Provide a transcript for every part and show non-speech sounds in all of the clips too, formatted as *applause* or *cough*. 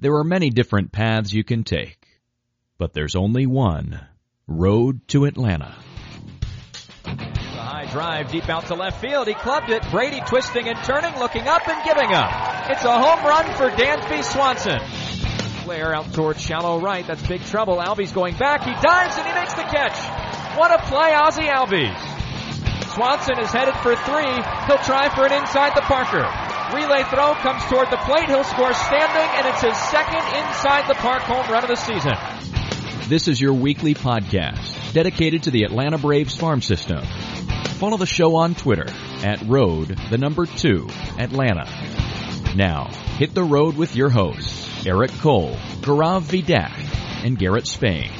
There are many different paths you can take, but there's only one road to Atlanta. The high drive deep out to left field. He clubbed it. Brady twisting and turning, looking up and giving up. It's a home run for Dansby Swanson. Flare out towards shallow right. That's big trouble. Albies going back. He dives and he makes the catch. What a play, Ozzie Albies. Swanson is headed for three. He'll try for an inside the Parker. Relay throw comes toward the plate. He'll score standing, and it's his second inside the park home run of the season. This is your weekly podcast dedicated to the Atlanta Braves farm system. Follow the show on Twitter at road the number two Atlanta. Now, hit the road with your hosts, Eric Cole, Gaurav Vidak, and Garrett Spain.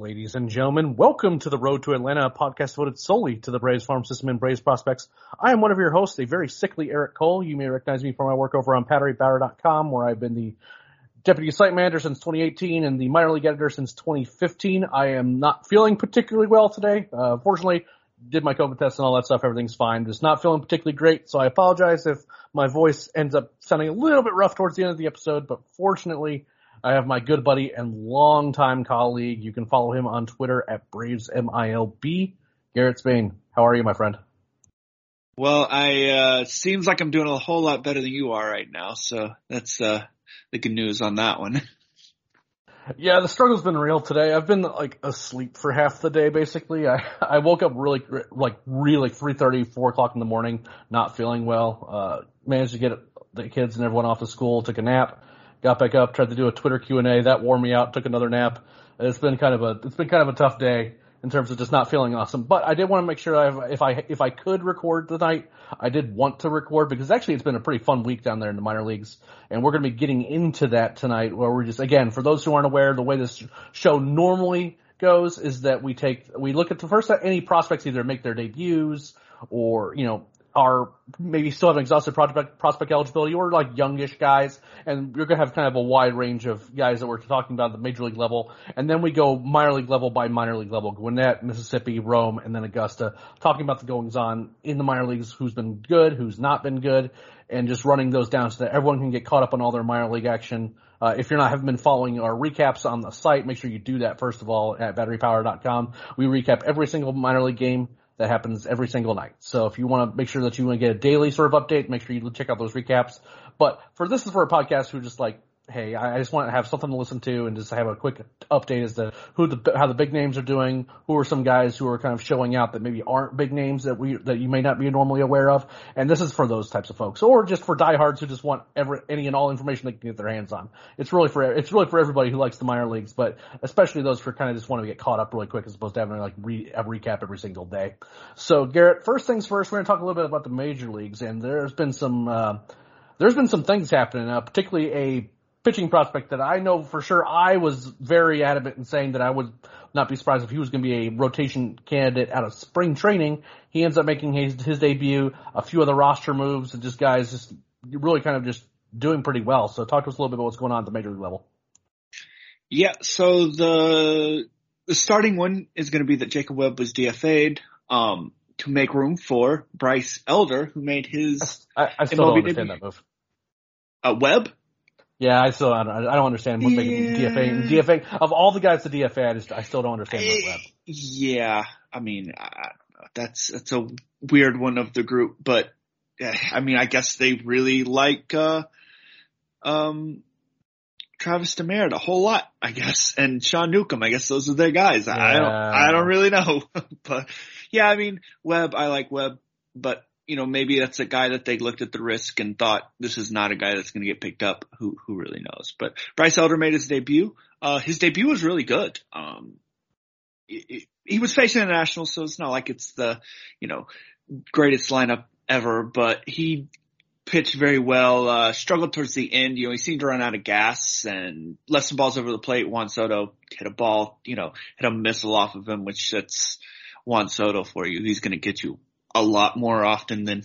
Ladies and gentlemen, welcome to the Road to Atlanta, a podcast devoted solely to the Braves farm system and Braves prospects. I am one of your hosts, a very sickly Eric Cole. You may recognize me from my work over on BatteryPower.com, where I've been the deputy site manager since 2018 and the minor league editor since 2015. I am not feeling particularly well today. Uh, fortunately, did my COVID test and all that stuff. Everything's fine. Just not feeling particularly great, so I apologize if my voice ends up sounding a little bit rough towards the end of the episode. But fortunately, I have my good buddy and longtime colleague. You can follow him on Twitter at BravesMILB. Garrett Spain, how are you, my friend? Well, I uh seems like I'm doing a whole lot better than you are right now, so that's uh the good news on that one. *laughs* Yeah, the struggle's been real today. I've been like asleep for half the day basically. I I woke up really like really like three thirty, four o'clock in the morning, not feeling well. Uh managed to get the kids and everyone off to school, took a nap, got back up, tried to do a Twitter Q and A. That wore me out. Took another nap. It's been kind of a it's been kind of a tough day in terms of just not feeling awesome. But I did want to make sure I, if I if I could record tonight, I did want to record because actually it's been a pretty fun week down there in the minor leagues, and we're going to be getting into that tonight. Where we're just again for those who aren't aware, the way this show normally goes is that we take we look at the first any prospects either make their debuts or you know are maybe still have an exhausted prospect, prospect eligibility or like youngish guys. And you're going to have kind of a wide range of guys that we're talking about at the major league level. And then we go minor league level by minor league level. Gwinnett, Mississippi, Rome, and then Augusta talking about the goings on in the minor leagues, who's been good, who's not been good, and just running those down so that everyone can get caught up on all their minor league action. Uh, if you're not haven't been following our recaps on the site, make sure you do that first of all at batterypower.com. We recap every single minor league game that happens every single night. So if you want to make sure that you want to get a daily sort of update, make sure you check out those recaps. But for this is for a podcast who just like, hey, I just want to have something to listen to and just have a quick update as to who the how the big names are doing, who are some guys who are kind of showing out that maybe aren't big names that we that you may not be normally aware of. And this is for those types of folks, or just for diehards who just want every any and all information they can get their hands on. It's really for it's really for everybody who likes the minor leagues, but especially those who kind of just want to get caught up really quick as opposed to having like re, a recap every single day. So Garrett, first things first, we're going to talk a little bit about the major leagues, and there's been some. Uh, there's been some things happening, uh, particularly a pitching prospect that I know for sure I was very adamant in saying that I would not be surprised if he was going to be a rotation candidate out of spring training. He ends up making his, his debut, a few other roster moves, and just guys just really kind of just doing pretty well. So talk to us a little bit about what's going on at the major league level. Yeah, so the the starting one is going to be that Jacob Webb was DFA'd um, to make room for Bryce Elder, who made his. I, I still don't understand debut. that move. Uh, Webb? Yeah, I still I don't, I don't understand what yeah. DFA DFA of all the guys to DFA. I just I still don't understand Webb. Yeah, I mean I, that's that's a weird one of the group, but I mean I guess they really like uh, um Travis Demeritte a whole lot, I guess, and Sean Newcomb. I guess those are their guys. Yeah. I don't I don't really know, *laughs* but yeah, I mean Webb. I like Webb, but you know, maybe that's a guy that they looked at the risk and thought this is not a guy that's going to get picked up. Who who really knows? But Bryce Elder made his debut. Uh, his debut was really good. Um, he, was facing a national, so it's not like it's the you know greatest lineup ever, but he pitched very well. Uh, struggled towards the end. You know, he seemed to run out of gas and left some balls over the plate. Juan Soto hit a ball, you know, hit a missile off of him, which that's Juan Soto for you. He's going to get you a lot more often than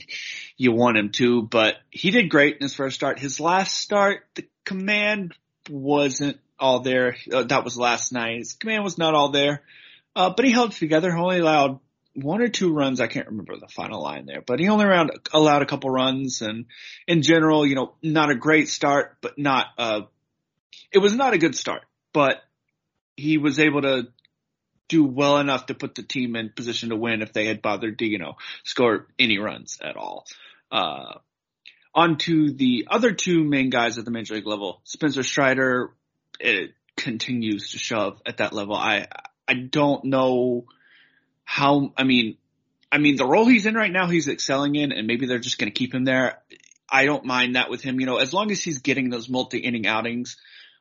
you want him to, but he did great in his first start. His last start, the command wasn't all there. Uh, that was last night. His command was not all there, uh, but he held together. Only allowed one or two runs. I can't remember the final line there, but he only around allowed a couple runs, and in general, you know, not a great start, but not uh, it was not a good start, but he was able to do well enough to put the team in position to win if they had bothered to, you know, score any runs at all. Uh, on to the other two main guys at the major league level, Spencer Strider, it continues to shove at that level. I, I don't know how, I mean, I mean, the role he's in right now, he's excelling in and maybe they're just going to keep him there. I don't mind that with him, you know, as long as he's getting those multi inning outings,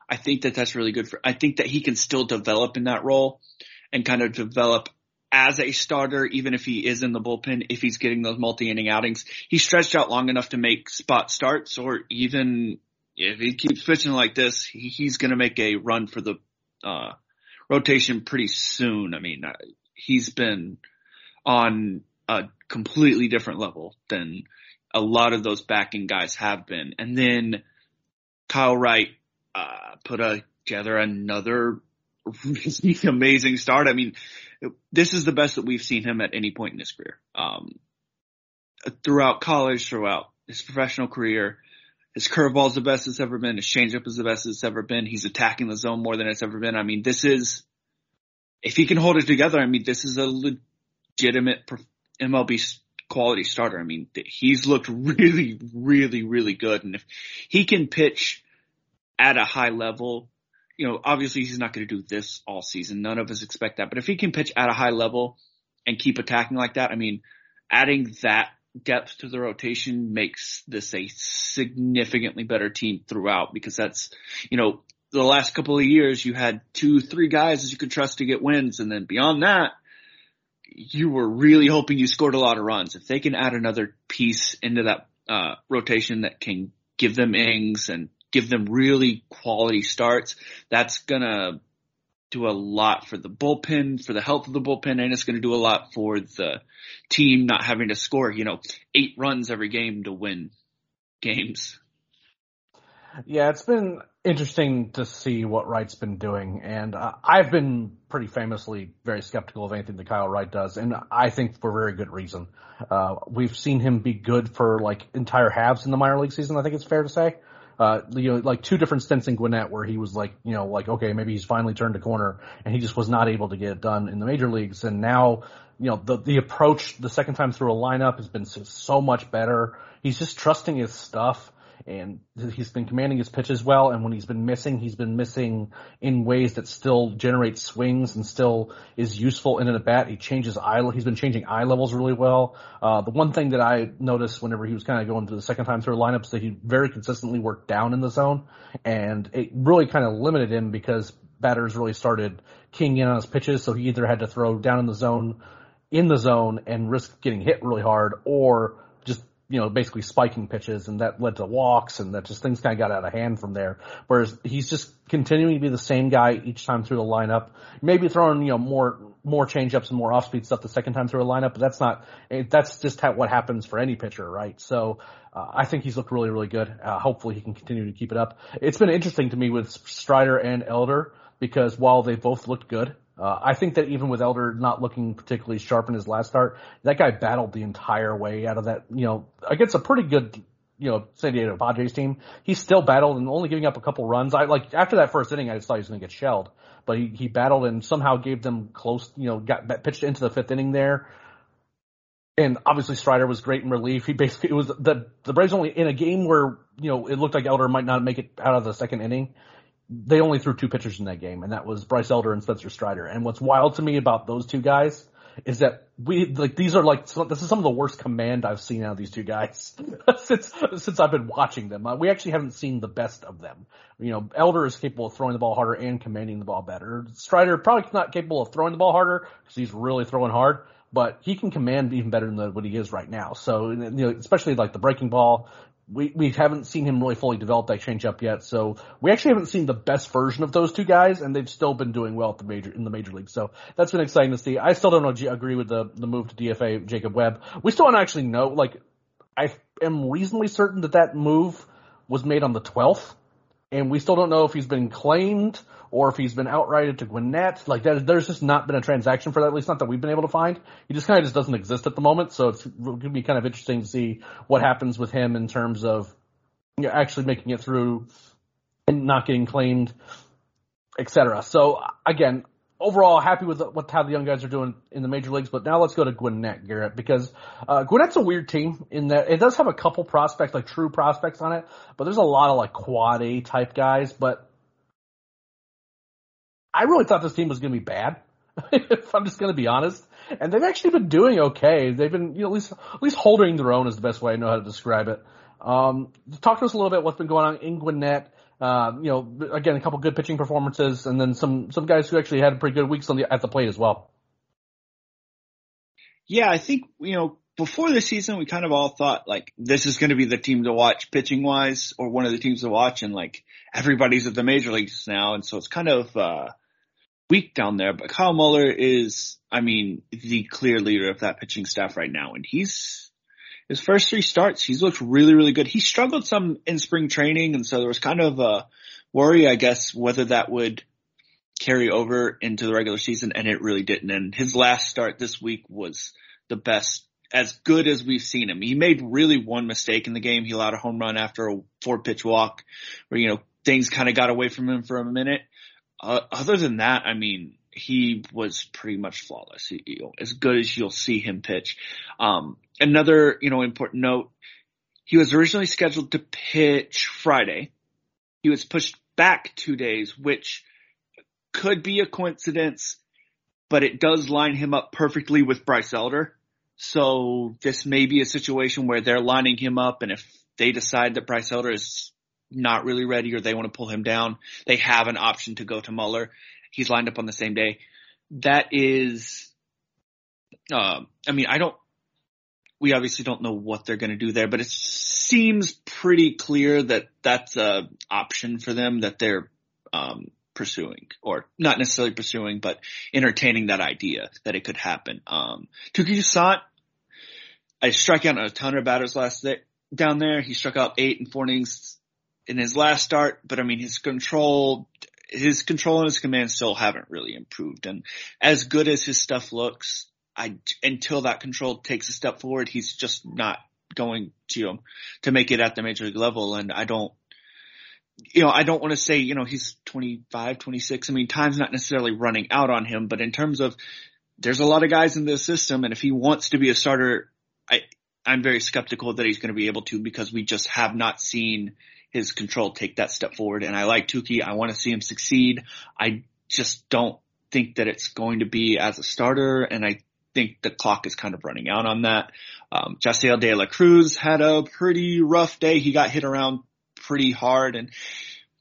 I think that that's really good for, I think that he can still develop in that role and kind of develop as a starter, even if he is in the bullpen, if he's getting those multi-inning outings. He's stretched out long enough to make spot starts or even if he keeps pitching like this, he, he's going to make a run for the, uh, rotation pretty soon. I mean, uh, he's been on a completely different level than a lot of those backing guys have been. And then Kyle Wright, uh, put a, together another *laughs* really amazing start. I mean, this is the best that we've seen him at any point in his career. Um, throughout college, throughout his professional career, his curveball is the best it's ever been. His changeup is the best it's ever been. He's attacking the zone more than it's ever been. I mean, this is, if he can hold it together, I mean, this is a legitimate MLB quality starter. I mean, he's looked *laughs* really, really, really good. And if he can pitch at a high level, you know, obviously he's not going to do this all season. None of us expect that. But if he can pitch at a high level and keep attacking like that, I mean, adding that depth to the rotation makes this a significantly better team throughout because that's, you know, the last couple of years you had two, three guys that you could trust to get wins. And then beyond that, you were really hoping you scored a lot of runs. If they can add another piece into that, uh, rotation that can give them innings and give them really quality starts, that's gonna do a lot for the bullpen, for the health of the bullpen, and it's going to do a lot for the team not having to score, you know, eight runs every game to win games. Yeah, it's been interesting to see what Wright's been doing, and uh, I've been pretty famously very skeptical of anything that Kyle Wright does, and I think for very good reason. Uh, we've seen him be good for like entire halves in the minor league season. I think it's fair to say uh, you know, like two different stints in Gwinnett where he was like, you know, like, okay, maybe he's finally turned a corner and he just was not able to get it done in the major leagues. And now, you know, the, the approach the second time through a lineup has been so, so much better. He's just trusting his stuff and he's been commanding his pitches well. And when he's been missing, he's been missing in ways that still generate swings and still is useful in at bat. He changes eye. He's been changing eye levels really well. Uh, the one thing that I noticed whenever he was kind of going through the second time through lineups that he very consistently worked down in the zone, and it really kind of limited him because batters really started keying in on his pitches. So he either had to throw down in the zone, in the zone, and risk getting hit really hard, or you know, basically spiking pitches and that led to walks and that just things kind of got out of hand from there. Whereas he's just continuing to be the same guy each time through the lineup. Maybe throwing, you know, more, more changeups and more off speed stuff the second time through a lineup, but that's not, that's just how, what happens for any pitcher, right? So, uh, I think he's looked really, really good. Uh, hopefully he can continue to keep it up. It's been interesting to me with Strider and Elder because while they both looked good, uh, I think that even with Elder not looking particularly sharp in his last start, that guy battled the entire way out of that, you know, against a pretty good, you know, San Diego Padres team. He still battled and only giving up a couple runs. I like after that first inning, I just thought he was going to get shelled, but he, he battled and somehow gave them close, you know, got pitched into the fifth inning there. And obviously Strider was great in relief. He basically, it was the, the Braves only in a game where, you know, it looked like Elder might not make it out of the second inning they only threw two pitchers in that game, and that was Bryce Elder and Spencer Strider. And what's wild to me about those two guys is that we like these are like this is some of the worst command I've seen out of these two guys *laughs* since since I've been watching them. Uh, we actually haven't seen the best of them. You know, Elder is capable of throwing the ball harder and commanding the ball better. Strider probably not capable of throwing the ball harder because he's really throwing hard, but he can command even better than what he is right now. So, you know, especially like the breaking ball, we we haven't seen him really fully develop that changeup yet. So we actually haven't seen the best version of those two guys, and they've still been doing well at the major in the major league. So that's been exciting to see. I still don't agree with the the move to DFA Jacob Webb. We still don't actually know. Like I am reasonably certain that that move was made on the 12th. and we still don't know if he's been claimed or if he's been outrighted to Gwinnett. Like that, there's just not been a transaction for that, at least not that we've been able to find. He just kind of just doesn't exist at the moment. So it's going to be kind of interesting to see what happens with him in terms of you know, actually making it through and not getting claimed, etc. So again, overall happy with what how the young guys are doing in the major leagues. But now let's go to Gwinnett, Garrett, because uh, Gwinnett's a weird team in that it does have a couple prospects, like true prospects on it, but there's a lot of like quad A type guys. But I really thought this team was going to be bad. *laughs* if I'm just going to be honest, and they've actually been doing okay. They've been, you know, at least at least holding their own is the best way I know how to describe it. Um, talk to us a little bit what's been going on in Gwinnett. Uh, you know, again, a couple good pitching performances, and then some some guys who actually had pretty good weeks on the at the plate as well. Yeah, I think you know before the season we kind of all thought like this is going to be the team to watch pitching wise, or one of the teams to watch, and like everybody's at the major leagues now, and so it's kind of uh, weak down there. But Kyle Muller is, I mean, the clear leader of that pitching staff right now, and he's his first three starts, he's looked really, really good. He struggled some in spring training, and so there was kind of a worry, I guess, whether that would carry over into the regular season, and it really didn't. And his last start this week was the best, as good as we've seen him. He made really one mistake in the game. He allowed a home run after a four pitch walk, where you know things kind of got away from him for a minute. Uh, other than that, I mean, he was pretty much flawless. He, you know, as good as you'll see him pitch. Um, another, you know, important note, he was originally scheduled to pitch Friday. He was pushed back two days, which could be a coincidence, but it does line him up perfectly with Bryce Elder. So this may be a situation where they're lining him up and if they decide that Bryce Elder is not really ready or they want to pull him down, they have an option to go to Muller he's lined up on the same day. That is, uh, I mean, I don't, we obviously don't know what they're going to do there, but it seems pretty clear that that's a option for them that they're, um, pursuing or not necessarily pursuing, but entertaining that idea that it could happen. Um, Toussaint, I struck out a ton of batters last day down there. He struck out eight and four innings in his last start, but I mean, his control his control and his command still haven't really improved. And as good as his stuff looks, I until that control takes a step forward, he's just not going to um, to make it at the major league level. And I don't, you know, I don't want to say, you know, he's 25, 26. I mean, time's not necessarily running out on him, but in terms of there's a lot of guys in this system, and if he wants to be a starter, I I'm very skeptical that he's going to be able to because we just have not seen his control take that step forward. And I like Touki. I want to see him succeed. I just don't think that it's going to be as a starter. And I think the clock is kind of running out on that. Um, De La Cruz had a pretty rough day. He got hit around pretty hard and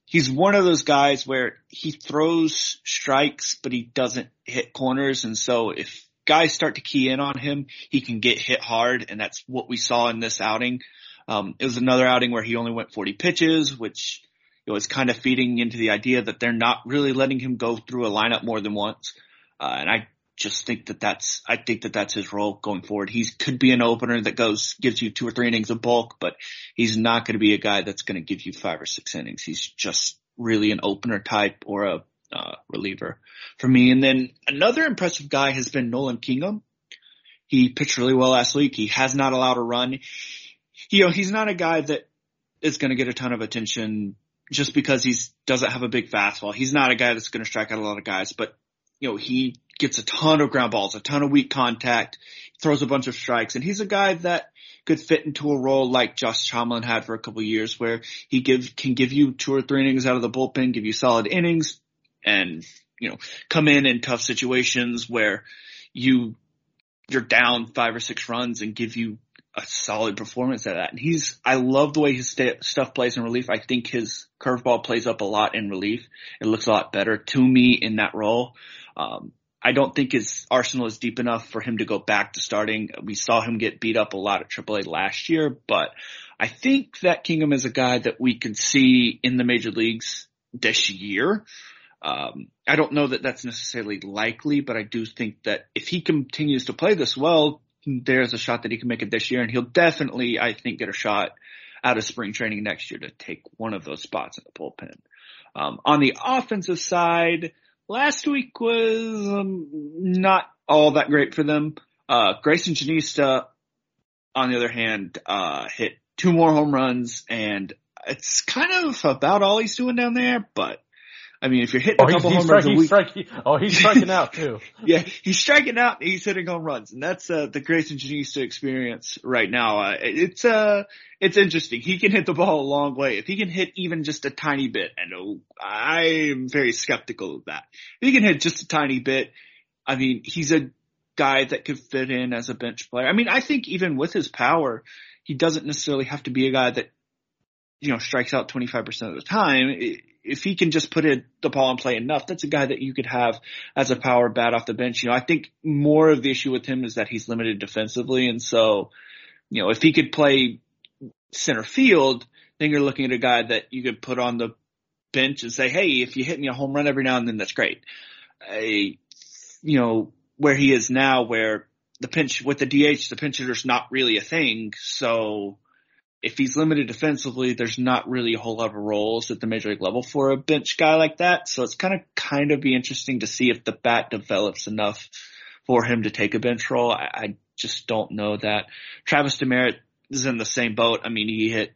he's one of those guys where he throws strikes, but he doesn't hit corners. And so if guys start to key in on him, he can get hit hard. And that's what we saw in this outing. Um, it was another outing where he only went 40 pitches, which know, is kind of feeding into the idea that they're not really letting him go through a lineup more than once. Uh, and I just think that that's, I think that that's his role going forward. He could be an opener that goes, gives you two or three innings of bulk, but he's not going to be a guy that's going to give you five or six innings. He's just really an opener type or a uh, reliever for me. And then another impressive guy has been Nolan Kingham. He pitched really well last week. He has not allowed a run you know, he's not a guy that is going to get a ton of attention just because he's doesn't have a big fastball. He's not a guy that's going to strike out a lot of guys, but you know, he gets a ton of ground balls, a ton of weak contact, throws a bunch of strikes, and he's a guy that could fit into a role like Josh Tomlin had for a couple years where he give, can give you two or three innings out of the bullpen, give you solid innings and, you know, come in in tough situations where you, you're down five or six runs and give you a solid performance at that. And he's, I love the way his st- stuff plays in relief. I think his curveball plays up a lot in relief. It looks a lot better to me in that role. Um, I don't think his arsenal is deep enough for him to go back to starting. We saw him get beat up a lot at AAA last year, but I think that Kingham is a guy that we could see in the major leagues this year. Um, I don't know that that's necessarily likely, but I do think that if he continues to play this well, there's a shot that he can make it this year, and he'll definitely, I think, get a shot out of spring training next year to take one of those spots in the bullpen. Um, on the offensive side, last week was um, not all that great for them. Uh, Greyson Jenista, on the other hand, uh, hit two more home runs and it's kind of about all he's doing down there, but I mean, if you're hitting Oh, a couple he's home runs a striking, week, striking, oh, he's striking out too. *laughs* yeah, he's striking out and he's hitting home runs, and that's uh, the Greyson Jenista experience right now. Uh, it's uh, it's interesting. He can hit the ball a long way. If he can hit even just a tiny bit, and oh, I am very skeptical of that. If he can hit just a tiny bit, I mean, he's a guy that could fit in as a bench player. I mean, I think even with his power, he doesn't necessarily have to be a guy that you know strikes out 25% of the time. If he can just put it, the ball in play enough, that's a guy that you could have as a power bat off the bench. You know, I think more of the issue with him is that he's limited defensively, and so you know if he could play center field, then you're looking at a guy that you could put on the bench and say, hey, if you hit me a home run every now and then, that's great. A, you know, where he is now, where the pinch with the DH, the pinch hitter's not really a thing. So if he's limited defensively, there's not really a whole lot of roles at the major league level for a bench guy like that. So it's kind of kind of be interesting to see if the bat develops enough for him to take a bench role. I, I just don't know that. Travis Demeritte is in the same boat. I mean, he hit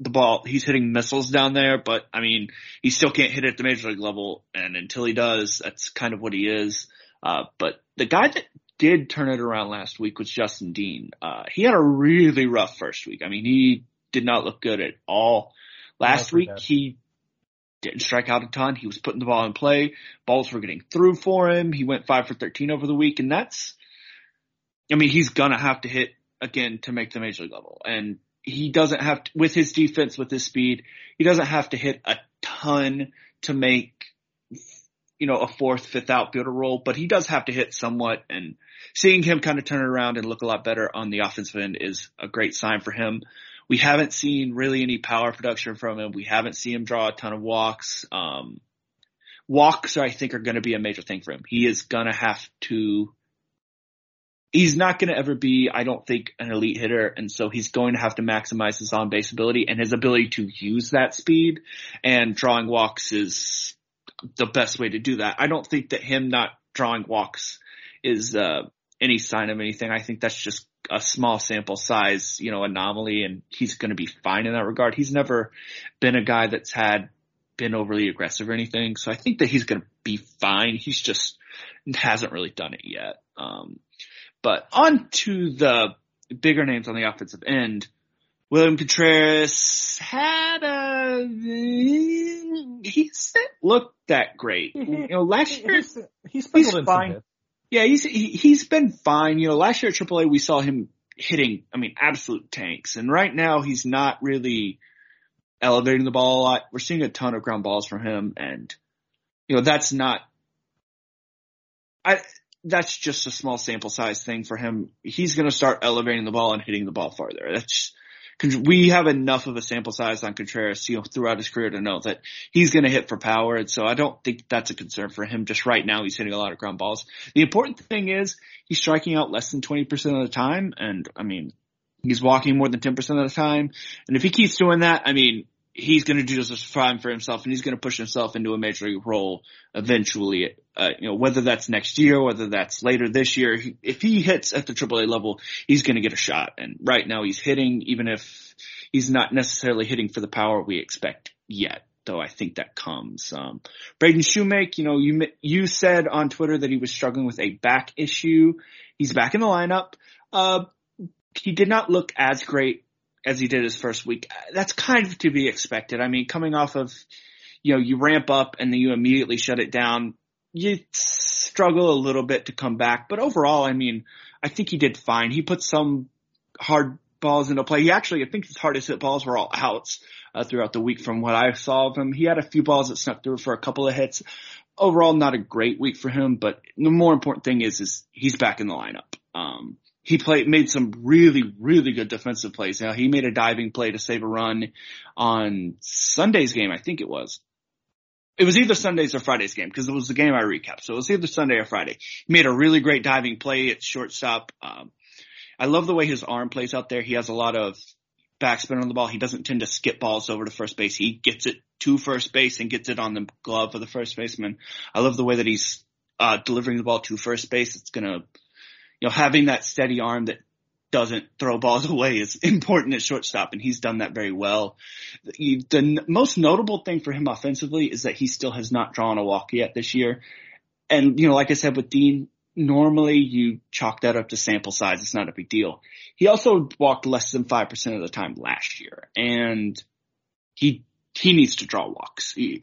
the ball. He's hitting missiles down there, but I mean, he still can't hit it at the major league level. And until he does, that's kind of what he is. Uh, but the guy that did turn it around last week was Justin Dean. Uh, he had a really rough first week. I mean, he did not look good at all. Last week, he didn't strike out a ton. He was putting the ball in play. Balls were getting through for him. He went five for 13 over the week. And that's, I mean, he's gonna have to hit again to make the major league level. And he doesn't have to, with his defense, with his speed, he doesn't have to hit a ton to make, you know, a fourth, fifth outfielder role, but he does have to hit somewhat and seeing him kind of turn around and look a lot better on the offensive end is a great sign for him. We haven't seen really any power production from him. We haven't seen him draw a ton of walks. Um, walks, I think, are going to be a major thing for him. He is going to have to. He's not going to ever be, I don't think, an elite hitter, and so he's going to have to maximize his on base ability and his ability to use that speed. And drawing walks is the best way to do that. I don't think that him not drawing walks is uh, any sign of anything. I think that's just a small sample size, you know, anomaly, and he's going to be fine in that regard. He's never been a guy that's had been overly aggressive or anything, so I think that he's going to be fine. He's just hasn't really done it yet. Um, but on to the bigger names on the offensive end. William Contreras had a he didn't look that great. You know, last year he's, in fine. yeah, he's he, he's been fine. You know, last year at AAA we saw him hitting, I mean, absolute tanks, and right now he's not really elevating the ball a lot. We're seeing a ton of ground balls from him, and you know that's not. I that's just a small sample size thing for him. He's going to start elevating the ball and hitting the ball farther. That's we have enough of a sample size on Contreras, you know, throughout his career to know that he's going to hit for power. And so I don't think that's a concern for him. Just right now, he's hitting a lot of ground balls. The important thing is he's striking out less than 20% of the time. And I mean, he's walking more than 10% of the time. And if he keeps doing that, I mean, he's going to do just fine for himself and he's going to push himself into a major league role eventually. Uh, you know, whether that's next year, whether that's later this year, he, if he hits at the AAA level, he's going to get a shot. And right now he's hitting, even if he's not necessarily hitting for the power we expect yet. Though I think that comes. Um, Braden Shewmake, you know, you you said on Twitter that he was struggling with a back issue. He's back in the lineup. Uh, he did not look as great as he did his first week. That's kind of to be expected. I mean, coming off of, you know, you ramp up and then you immediately shut it down, you struggle a little bit to come back. But overall, I mean, I think he did fine. He put some hard balls into play. He actually, I think his hardest hit balls were all outs uh, throughout the week from what I saw of him. He had a few balls that snuck through for a couple of hits. Overall, not a great week for him, but the more important thing is, is he's back in the lineup. Um, he played, made some really, really good defensive plays. Now he made a diving play to save a run on Sunday's game, I think it was. It was either Sunday's or Friday's game because it was the game I recapped. So it was either Sunday or Friday. He made a really great diving play at shortstop. Um, I love the way his arm plays out there. He has a lot of backspin on the ball. He doesn't tend to skip balls over to first base. He gets it to first base and gets it on the glove of the first baseman. I love the way that he's uh, delivering the ball to first base. It's gonna, you know, having that steady arm that doesn't throw balls *laughs* away is important at shortstop, and he's done that very well. The, the most notable thing for him offensively is that he still has not drawn a walk yet this year. And, you know, like I said with Dean, normally you chalk that up to sample size. It's not a big deal. He also walked less than 5% of the time last year and he, he needs to draw walks. He,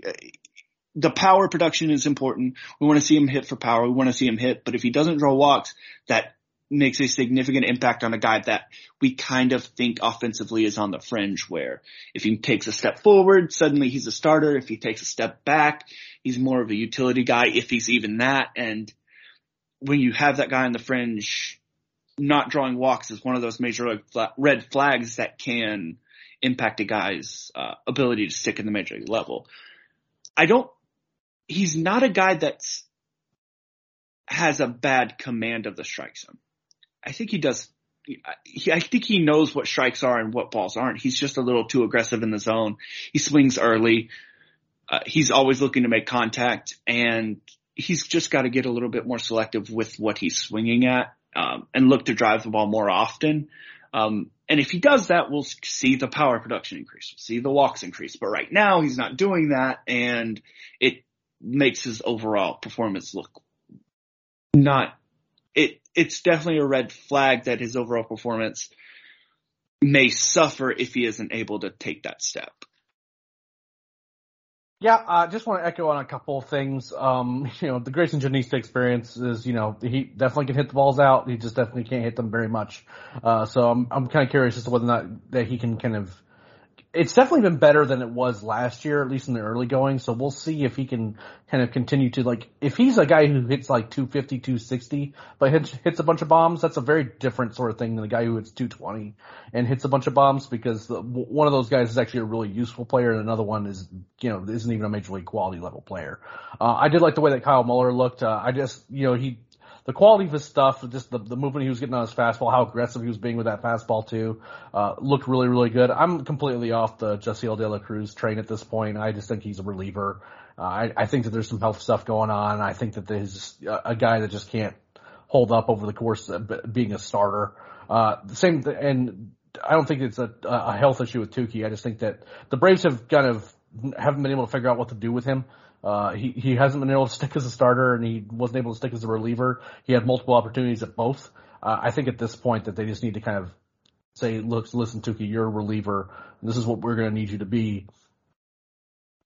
the power production is important. We want to see him hit for power. We want to see him hit, but if he doesn't draw walks, that makes a significant impact on a guy that we kind of think offensively is on the fringe where if he takes a step forward, suddenly he's a starter. If he takes a step back, he's more of a utility guy, if he's even that. And when you have that guy on the fringe, not drawing walks is one of those major red flags that can impact a guy's uh, ability to stick in the major league level. I don't, he's not a guy that's has a bad command of the strike zone. I think he does. I think he knows what strikes are and what balls aren't. He's just a little too aggressive in the zone. He swings early. Uh, he's always looking to make contact, and he's just got to get a little bit more selective with what he's swinging at um, and look to drive the ball more often. Um, and if he does that, we'll see the power production increase. We'll see the walks increase. But right now, he's not doing that, and it makes his overall performance look not. It it's definitely a red flag that his overall performance may suffer if he isn't able to take that step. Yeah, I just want to echo on a couple of things. Um, *laughs* you know, the Greyson Jenista experience is, you know, he definitely can hit the balls out. He just definitely can't hit them very much. Uh, so I'm, I'm kind of curious as to whether or not that he can kind of it's definitely been better than it was last year, at least in the early going. So we'll see if he can kind of continue to like, if he's a guy who hits like 250, 260, but hits, hits a bunch of bombs, that's a very different sort of thing than a guy who hits 220 and hits a bunch of bombs because the, one of those guys is actually a really useful player and another one is, you know, isn't even a major league quality level player. Uh, I did like the way that Kyle Muller looked. Uh, I just, you know, he, the quality of his stuff, just the, the movement he was getting on his fastball, how aggressive he was being with that fastball too, uh, looked really, really good. I'm completely off the Jasseel De La Cruz train at this point. I just think he's a reliever. Uh, I, I think that there's some health stuff going on. I think that there's a guy that just can't hold up over the course of being a starter. Uh, the same, th- and I don't think it's a, a health issue with Touki. I just think that the Braves have kind of haven't been able to figure out what to do with him. Uh, he, he hasn't been able to stick as a starter and he wasn't able to stick as a reliever. He had multiple opportunities at both. Uh, I think at this point that they just need to kind of say, look, listen, Touki, you're a reliever. This is what we're going to need you to be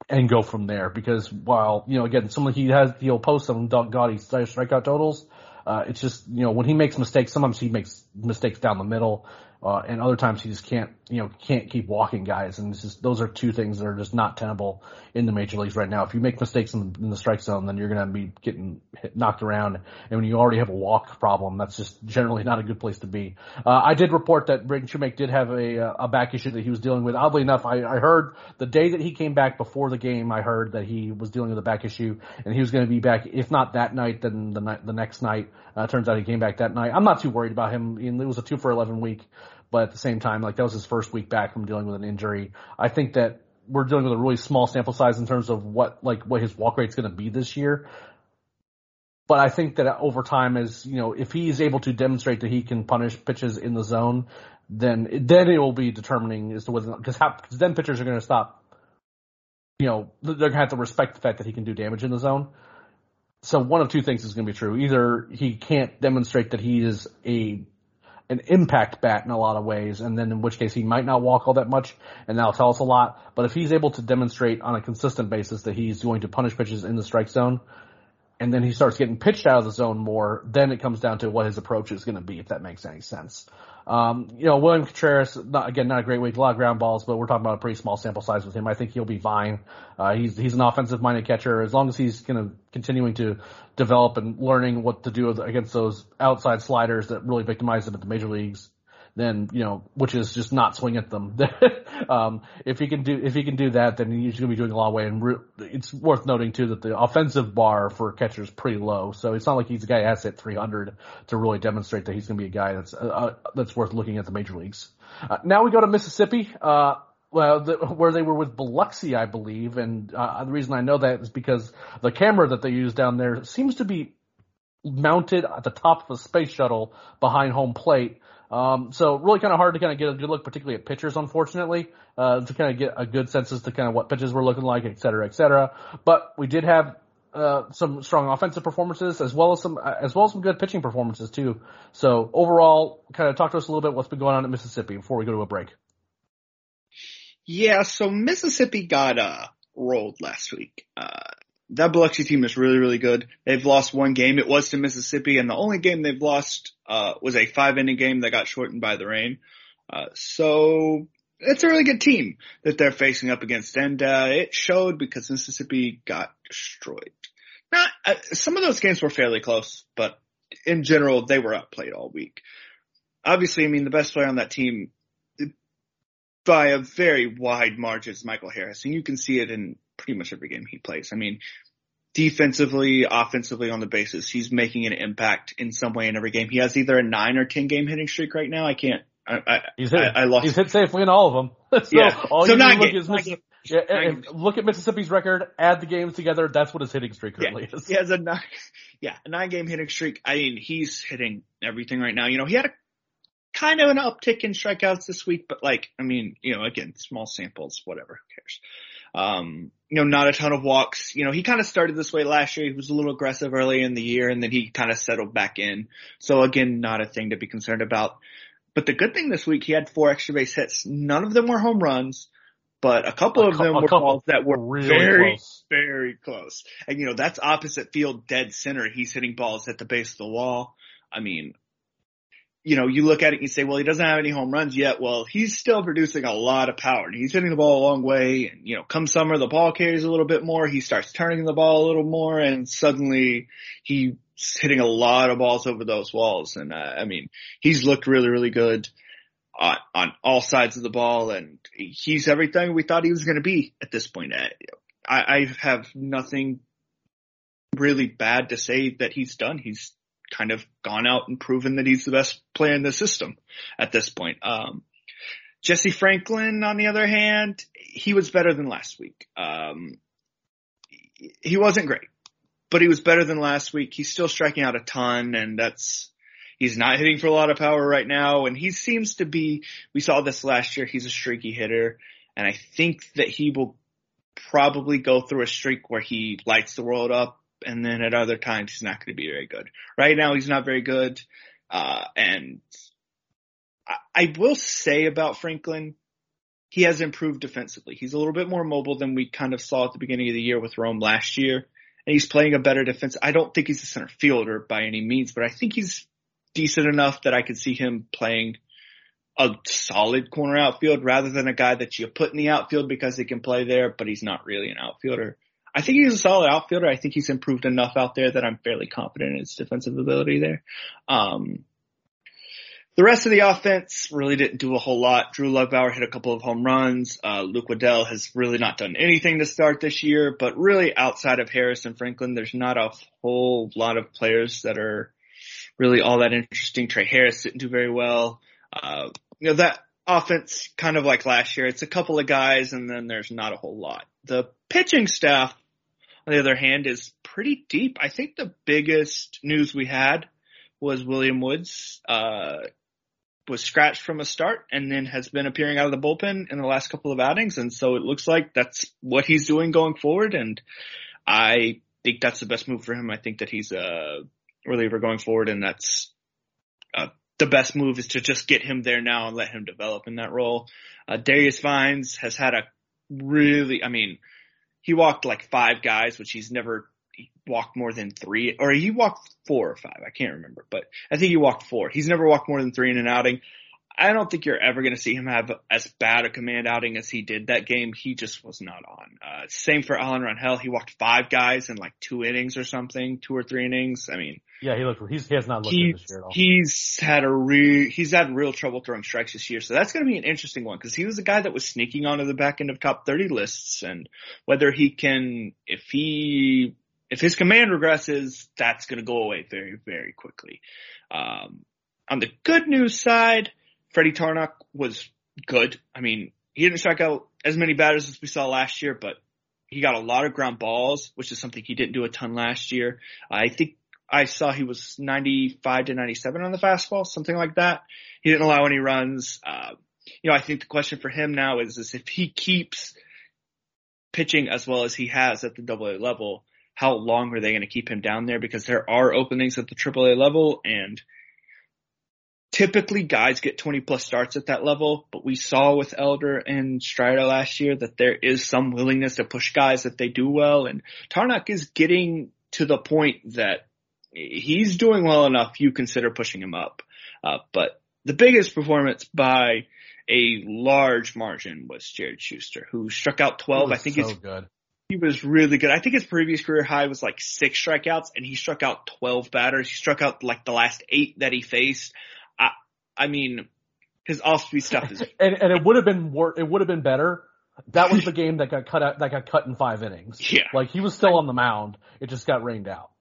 and go from there. Because while, you know, again, someone he has, he'll post some gaudy strikeout totals. Uh, it's just, you know, when he makes mistakes, sometimes he makes mistakes down the middle. Uh, and other times he just can't, you know, can't keep walking guys. And just, those are two things that are just not tenable in the major leagues right now. If you make mistakes in, in the strike zone, then you're going to be getting hit, knocked around. And when you already have a walk problem, that's just generally not a good place to be. Uh, I did report that Braden Shewmake did have a, uh, a back issue that he was dealing with. Oddly enough, I, I heard the day that he came back before the game, I heard that he was dealing with a back issue and he was going to be back, if not that night, then the night, the next night. Uh, turns out he came back that night. I'm not too worried about him. It was a two for 11 week but at the same time, like that was his first week back from dealing with an injury. I think that we're dealing with a really small sample size in terms of what like what his walk rate's going to be this year. But I think that over time, as you know, if he is able to demonstrate that he can punish pitches in the zone, then then it will be determining as to whether because because then pitchers are going to stop. You know, they're going to have to respect the fact that he can do damage in the zone. So one of two things is going to be true: either he can't demonstrate that he is a an impact bat in a lot of ways, and then in which case he might not walk all that much, and that'll tell us a lot. But if he's able to demonstrate on a consistent basis that he's going to punish pitches in the strike zone, and then he starts getting pitched out of the zone more, then it comes down to what his approach is going to be, if that makes any sense. Um, you know, William Contreras, not, again, not a great week, a lot of ground balls, but we're talking about a pretty small sample size with him. I think he'll be fine. Uh, he's, he's an offensive minded catcher. As long as he's kind of continuing to develop and learning what to do against those outside sliders that really victimize him at the major leagues, then you know, which is just not swing at them. *laughs* um, if he can do if he can do that, then he's going to be doing a lot of way. And re- it's worth noting too that the offensive bar for a catcher is pretty low, so it's not like he's a guy has hit 300 to really demonstrate that he's going to be a guy that's uh, uh, that's worth looking at the major leagues. Uh, now we go to Mississippi. Uh, well, the, *laughs* where they were with Biloxi, I believe, and uh, the reason I know that is because the camera that they use down there seems to be mounted at the top of a space shuttle behind home plate. Um, so really kind of hard to kind of get a good look, particularly at pitchers, unfortunately, uh, to kind of get a good sense as to kind of what pitches were looking like, et cetera, et cetera. But we did have uh, some strong offensive performances as well as some uh, as well as some good pitching performances too. So overall, kind of talk to us a little bit what's been going on at Mississippi before we go to a break. Yeah, so Mississippi got uh, rolled last week. Uh, that Biloxi team is really, really good. They've lost one game. It was to Mississippi, and the only game they've lost uh, was a five inning game that got shortened by the rain. Uh, so it's a really good team that they're facing up against, and uh, it showed because Mississippi got destroyed. Not uh, some of those games were fairly close, but in general they were outplayed all week. Obviously, I mean the best player on that team by a very wide margin is Michael Harris, and you can see it in pretty much every game he plays. I mean, defensively, offensively on the bases, he's making an impact in some way in every game. He has either a nine or ten game hitting streak right now. I can't. I, I, he's hit, I, I lost. He's hit safely in all of them. *laughs* so yeah. all so you nine look is Missi- yeah, and look at Mississippi's record, add the games together. That's what his hitting streak currently yeah. is. He has a nine. *laughs* Yeah, a nine game hitting streak. I mean, he's hitting everything right now. You know, he had a kind of an uptick in strikeouts this week, but like, I mean, you know, again, small samples, whatever, who cares? Um, you know, not a ton of walks. You know, he kind of started this way last year. He was a little aggressive early in the year and then he kind of settled back in. So again, not a thing to be concerned about. But the good thing this week, he had four extra base hits. None of them were home runs, but a couple A of them were balls that were really very, close. very close. And you know, that's opposite field, dead center. He's hitting balls at the base of the wall. I mean, you know, you look at it and you say, well, he doesn't have any home runs yet. Well, he's still producing a lot of power. And he's hitting the ball a long way. And, you know, come summer, the ball carries a little bit more. He starts turning the ball a little more and suddenly he's hitting a lot of balls over those walls. And, uh, I mean, he's looked really, really good on, on all sides of the ball and he's everything we thought he was going to be at this point. I, I have nothing really bad to say that he's done. He's kind of gone out and proven that he's the best player in the system at this point. Um, Jesse Franklin, on the other hand, he was better than last week. Um, he wasn't great, but he was better than last week. He's still striking out a ton and that's, he's not hitting for a lot of power right now. And he seems to be, we saw this last year. He's a streaky hitter and I think that he will probably go through a streak where he lights the world up and then at other times he's not going to be very good. Right now he's not very good. Uh, and I, I will say about Franklin, he has improved defensively. He's a little bit more mobile than we kind of saw at the beginning of the year with Rome last year. And he's playing a better defense. I don't think he's a center fielder by any means, but I think he's decent enough that I could see him playing a solid corner outfield rather than a guy that you put in the outfield because he can play there, but he's not really an outfielder. I think he's a solid outfielder. I think he's improved enough out there that I'm fairly confident in his defensive ability there. Um, the rest of the offense really didn't do a whole lot. Drew Lugbauer hit a couple of home runs. Uh, Luke Waddell has really not done anything to start this year, but really outside of Harris and Franklin, there's not a whole lot of players that are really all that interesting. Trey Harris didn't do very well. Uh, you know, that offense kind of like last year. It's a couple of guys and then there's not a whole lot. The pitching staff, on the other hand, is pretty deep. I think the biggest news we had was William Woods, uh, was scratched from a start and then has been appearing out of the bullpen in the last couple of outings. And so it looks like that's what he's doing going forward. And I think that's the best move for him. I think that he's a reliever going forward and that's, uh, the best move is to just get him there now and let him develop in that role. Uh, Darius Vines has had a really, I mean, he walked like five guys, which he's never walked more than three, or he walked four or five. I can't remember, but I think he walked four. He's never walked more than three in an outing. I don't think you're ever going to see him have as bad a command outing as he did that game. He just was not on. Uh, same for Alan Rangel. He walked five guys in like two innings or something, two or three innings. I mean, Yeah, he looked. He's, he has not looked he's, good this year at all. he's had a re, he's had real trouble throwing strikes this year. So that's going to be an interesting one because he was a guy that was sneaking onto the back end of top 30 lists and whether he can, if he, if his command regresses, that's going to go away very, very quickly. Um, on the good news side, Freddy Tarnok was good. I mean, he didn't strike out as many batters as we saw last year, but he got a lot of ground balls, which is something he didn't do a ton last year. I think I saw he was 95 to 97 on the fastball, something like that. He didn't allow any runs. Uh, you know, I think the question for him now is, is if he keeps pitching as well as he has at the double A level, how long are they going to keep him down there? Because there are openings at the triple A level and typically guys get 20 plus starts at that level, but we saw with Elder and Strider last year that there is some willingness to push guys if they do well. And Tarnok is getting to the point that he's doing well enough. You consider pushing him up. Uh, but the biggest performance by a large margin was Jared Shuster, who struck out 12. I think so good. He was really good. I think his previous career high was like six strikeouts and he struck out 12 batters. He struck out like the last eight that he faced. I, I mean, his off-speed stuff is. *laughs* and, and it would have been more, it would have been better. That was the *laughs* game that got cut out, that got cut in five innings. Yeah. Like he was still on the mound. It just got rained out.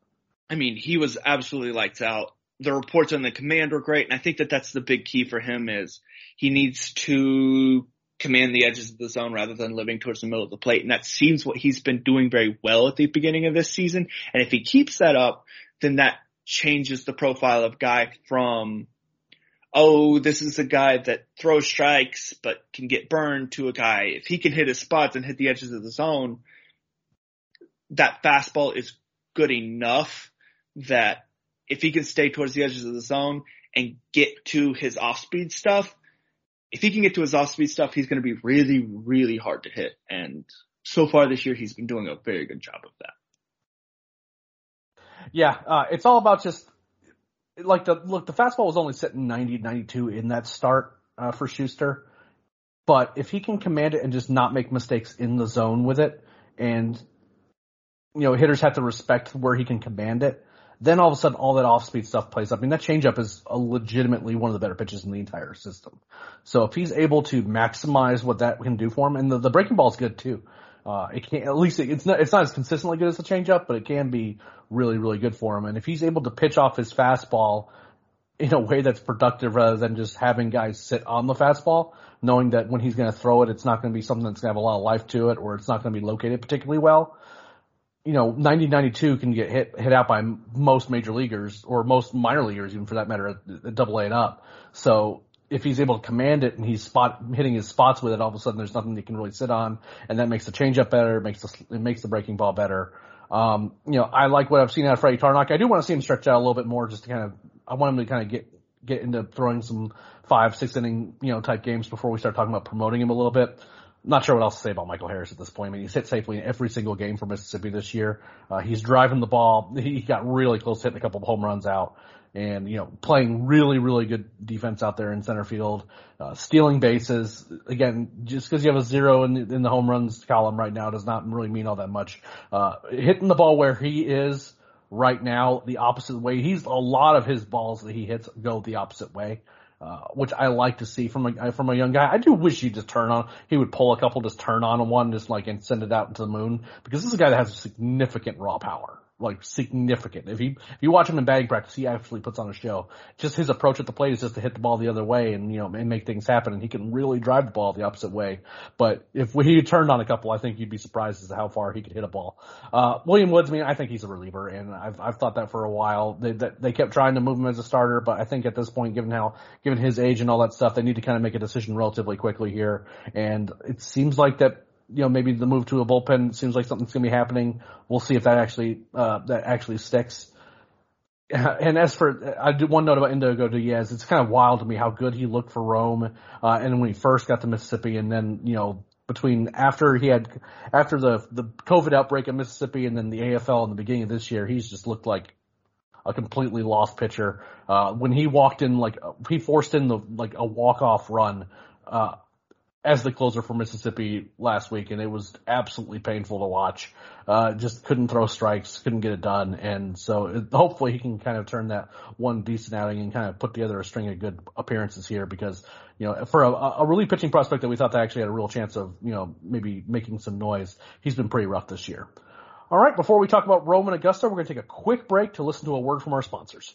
I mean, he was absolutely lights out. The reports on the command were great, and I think that that's the big key for him is he needs to command the edges of the zone rather than living towards the middle of the plate. And that seems what he's been doing very well at the beginning of this season. And if he keeps that up, then that changes the profile of guy from, oh, this is a guy that throws strikes but can get burned to a guy. If he can hit his spots and hit the edges of the zone, that fastball is good enough that if he can stay towards the edges of the zone and get to his off speed stuff, if he can get to his off speed stuff, he's going to be really, really hard to hit. And so far this year, he's been doing a very good job of that. Yeah, uh, it's all about just like the look. The fastball was only sitting 90, 92 in that start uh, for Shuster, but if he can command it and just not make mistakes in the zone with it, and you know hitters have to respect where he can command it, then all of a sudden all that off speed stuff plays up. I mean that changeup is legitimately one of the better pitches in the entire system. So if he's able to maximize what that can do for him, and the, the breaking ball is good too. Uh, it can at least it's not it's not as consistently good as the changeup, but it can be really really good for him. And if he's able to pitch off his fastball in a way that's productive rather than just having guys sit on the fastball, knowing that when he's going to throw it, it's not going to be something that's going to have a lot of life to it, or it's not going to be located particularly well. You know, 90 92 can get hit hit out by most major leaguers or most minor leaguers, even for that matter, at double A and up. So if he's able to command it and he's spot hitting his spots with it, all of a sudden there's nothing he can really sit on, and that makes the changeup better, it makes the it makes the breaking ball better. Um, you know, I like what I've seen out of Freddy Tarnok. I do want to see him stretch out a little bit more, just to kind of I want him to kind of get get into throwing some five six inning you know type games before we start talking about promoting him a little bit. Not sure what else to say about Michael Harris at this point. I mean, he's hit safely in every single game for Mississippi this year. Uh, he's driving the ball. He got really close hitting a couple of home runs out and you know playing really really good defense out there in center field, uh, stealing bases. Again, just because you have a zero in the, in the home runs column right now does not really mean all that much. Uh, hitting the ball where he is right now, the opposite way. He's a lot of his balls that he hits go the opposite way. Uh, which I like to see from a from a young guy. I do wish he'd just turn on. He would pull a couple, just turn on one, just like and send it out into the moon because this is a guy that has significant raw power like significant. If he if you watch him in batting practice, he actually puts on a show. Just his approach at the plate is just to hit the ball the other way and you know and make things happen. And he can really drive the ball the opposite way. But if he turned on a couple, I think you'd be surprised as to how far he could hit a ball. Uh, William Woods, I mean, I think he's a reliever, and I've I've thought that for a while. They they kept trying to move him as a starter, but I think at this point, given how given his age and all that stuff, they need to kind of make a decision relatively quickly here. And it seems like that you know, maybe the move to a bullpen seems like something's going to be happening. We'll see if that actually, uh, that actually sticks. And as for, I do one note about Indigo Diaz. It's kind of wild to me how good he looked for Rome, uh, and when he first got to Mississippi, and then you know between after he had after the the COVID outbreak in Mississippi, and then the AFL in the beginning of this year, he's just looked like a completely lost pitcher. Uh, when he walked in, like he forced in the like a walk off run. Uh, as the closer for Mississippi last week, and it was absolutely painful to watch. Uh, just couldn't throw strikes, couldn't get it done, and so it, hopefully he can kind of turn that one decent outing and kind of put together a string of good appearances here because you know for a, a relief pitching prospect that we thought that actually had a real chance of you know maybe making some noise, he's been pretty rough this year. All right, before we talk about Rome and Augusta, we're going to take a quick break to listen to a word from our sponsors.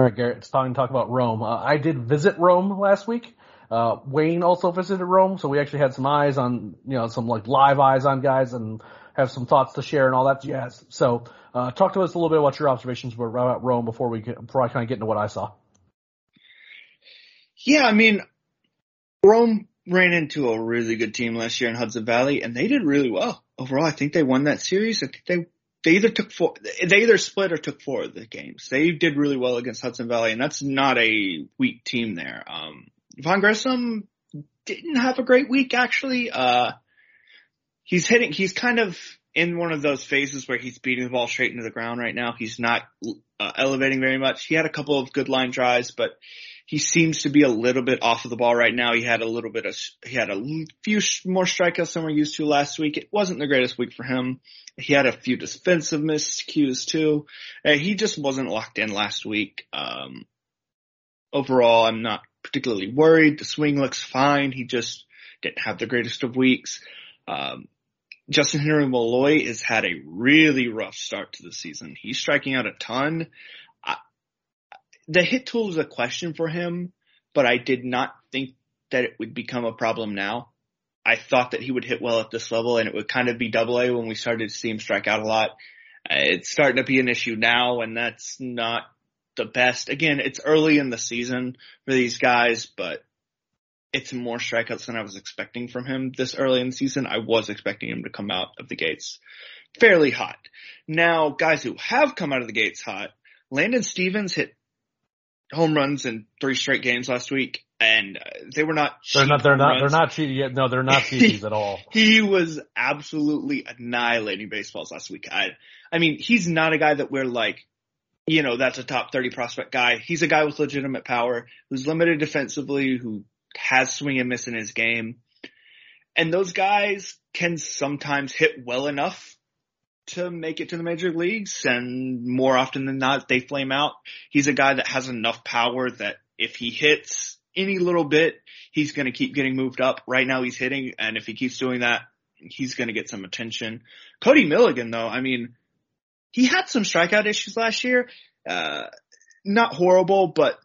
All right, Garrett, it's time to talk about Rome. Uh, I did visit Rome last week. Uh, Wayne also visited Rome, so we actually had some eyes on, you know, some like live eyes on guys and have some thoughts to share and all that jazz. So, uh, talk to us a little bit about your observations about Rome before we get, before I kind of get into what I saw. Yeah, I mean, Rome ran into a really good team last year in Hudson Valley and they did really well overall. I think they won that series. I think they they either took four, they either split or took four of the games. They did really well against Hudson Valley, and that's not a weak team there. Um, Vaughn Grissom didn't have a great week actually. Uh, he's hitting, he's kind of in one of those phases where he's beating the ball straight into the ground right now. He's not uh, elevating very much. He had a couple of good line drives, but he seems to be a little bit off of the ball right now. He had a little bit of, he had a few more strikeouts than we're used to last week. It wasn't the greatest week for him. He had a few defensive miscues too. Uh, he just wasn't locked in last week. Um, overall, I'm not particularly worried. The swing looks fine. He just didn't have the greatest of weeks. Um, Justyn-Henry Malloy has had a really rough start to the season. He's striking out a ton the hit tool is a question for him, but I did not think that it would become a problem now. I thought that he would hit well at this level and it would kind of be double A when we started to see him strike out a lot. Uh, it's starting to be an issue now and that's not the best. Again, it's early in the season for these guys, but it's more strikeouts than I was expecting from him this early in the season. I was expecting him to come out of the gates fairly hot. Now, guys who have come out of the gates hot, Landon Stephens hit home runs in three straight games last week, and uh, they were not. They're not. They're not. Runs. They're not cheating yet. No, they're not cheaties at all. *laughs* He was absolutely annihilating baseballs last week. I, I mean, he's not a guy that we're like, you know, that's a top thirty prospect guy. He's a guy with legitimate power who's limited defensively, who has swing and miss in his game, and those guys can sometimes hit well enough to make it to the major leagues and more often than not they flame out. He's a guy that has enough power that if he hits any little bit, he's going to keep getting moved up. Right now he's hitting and if he keeps doing that, he's going to get some attention. Cody Milligan though, I mean, he had some strikeout issues last year. Uh, not horrible, but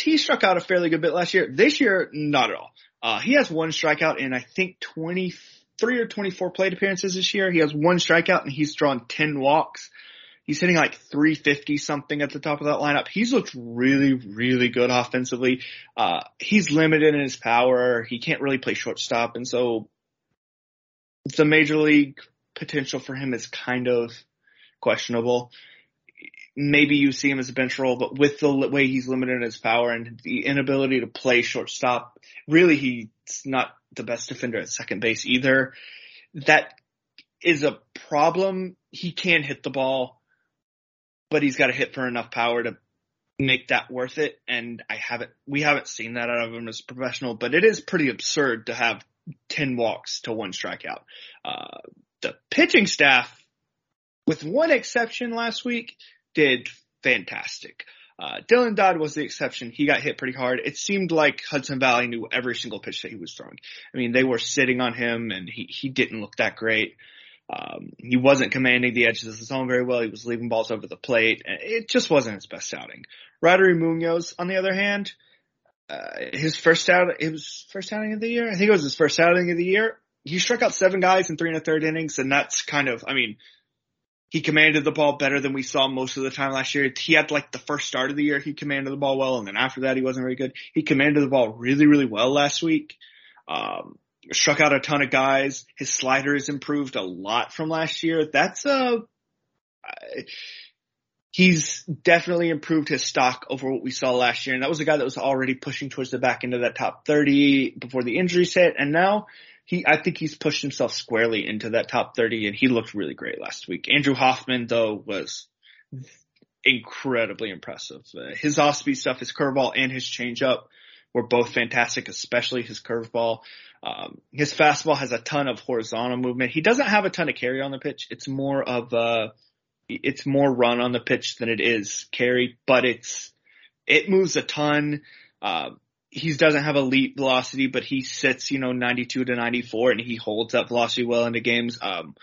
he struck out a fairly good bit last year. This year, not at all. Uh, he has one strikeout in I think 20 three or 24 plate appearances this year. He has one strikeout and he's drawn 10 walks. He's hitting like 350 something at the top of that lineup. He's looked really, really good offensively. Uh, he's limited in his power. He can't really play shortstop. And so the major league potential for him is kind of questionable. Maybe you see him as a bench role, but with the way he's limited in his power and the inability to play shortstop, really he's not the best defender at second base either. That is a problem. He can hit the ball, but he's got to hit for enough power to make that worth it. And I haven't, we haven't seen that out of him as a professional, but it is pretty absurd to have 10 walks to one strikeout. Uh, the pitching staff, with one exception last week, did fantastic. Uh, Dylan Dodd was the exception. He got hit pretty hard. It seemed like Hudson Valley knew every single pitch that he was throwing. I mean, they were sitting on him and he, he didn't look that great. Um, he wasn't commanding the edges of the zone very well. He was leaving balls over the plate. It just wasn't his best outing. Roddery Munoz, on the other hand, uh, his first out, it was first outing of the year. I think it was his first outing of the year. He struck out seven guys in three and a third innings, and that's kind of, I mean, he commanded the ball better than we saw most of the time last year. He had like the first start of the year, he commanded the ball well, and then after that, he wasn't very good. He commanded the ball really, really well last week. Um, struck out a ton of guys. His slider has improved a lot from last year. That's a, uh, he's definitely improved his stock over what we saw last year. And that was a guy that was already pushing towards the back end of that top 30 before the injuries hit. And now he, I think he's pushed himself squarely into that top 30 and he looked really great last week. Andrew Hoffman though was incredibly impressive. Uh, his off speed stuff, his curveball and his changeup were both fantastic, especially his curveball. Um, his fastball has a ton of horizontal movement. He doesn't have a ton of carry on the pitch. It's more of a, it's more run on the pitch than it is carry, but it's, it moves a ton. Uh, he doesn't have elite velocity, but he sits, you know, 92 to 94 and he holds that velocity well into games. Um,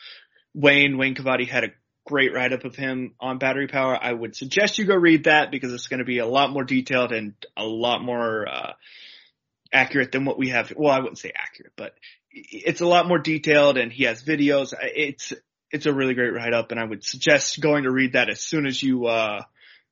Wayne, Wayne Cavadi had a great write up of him on battery power. I would suggest you go read that because it's going to be a lot more detailed and a lot more, uh, accurate than what we have. Well, I wouldn't say accurate, but it's a lot more detailed and he has videos. It's, it's a really great write up and I would suggest going to read that as soon as you, uh,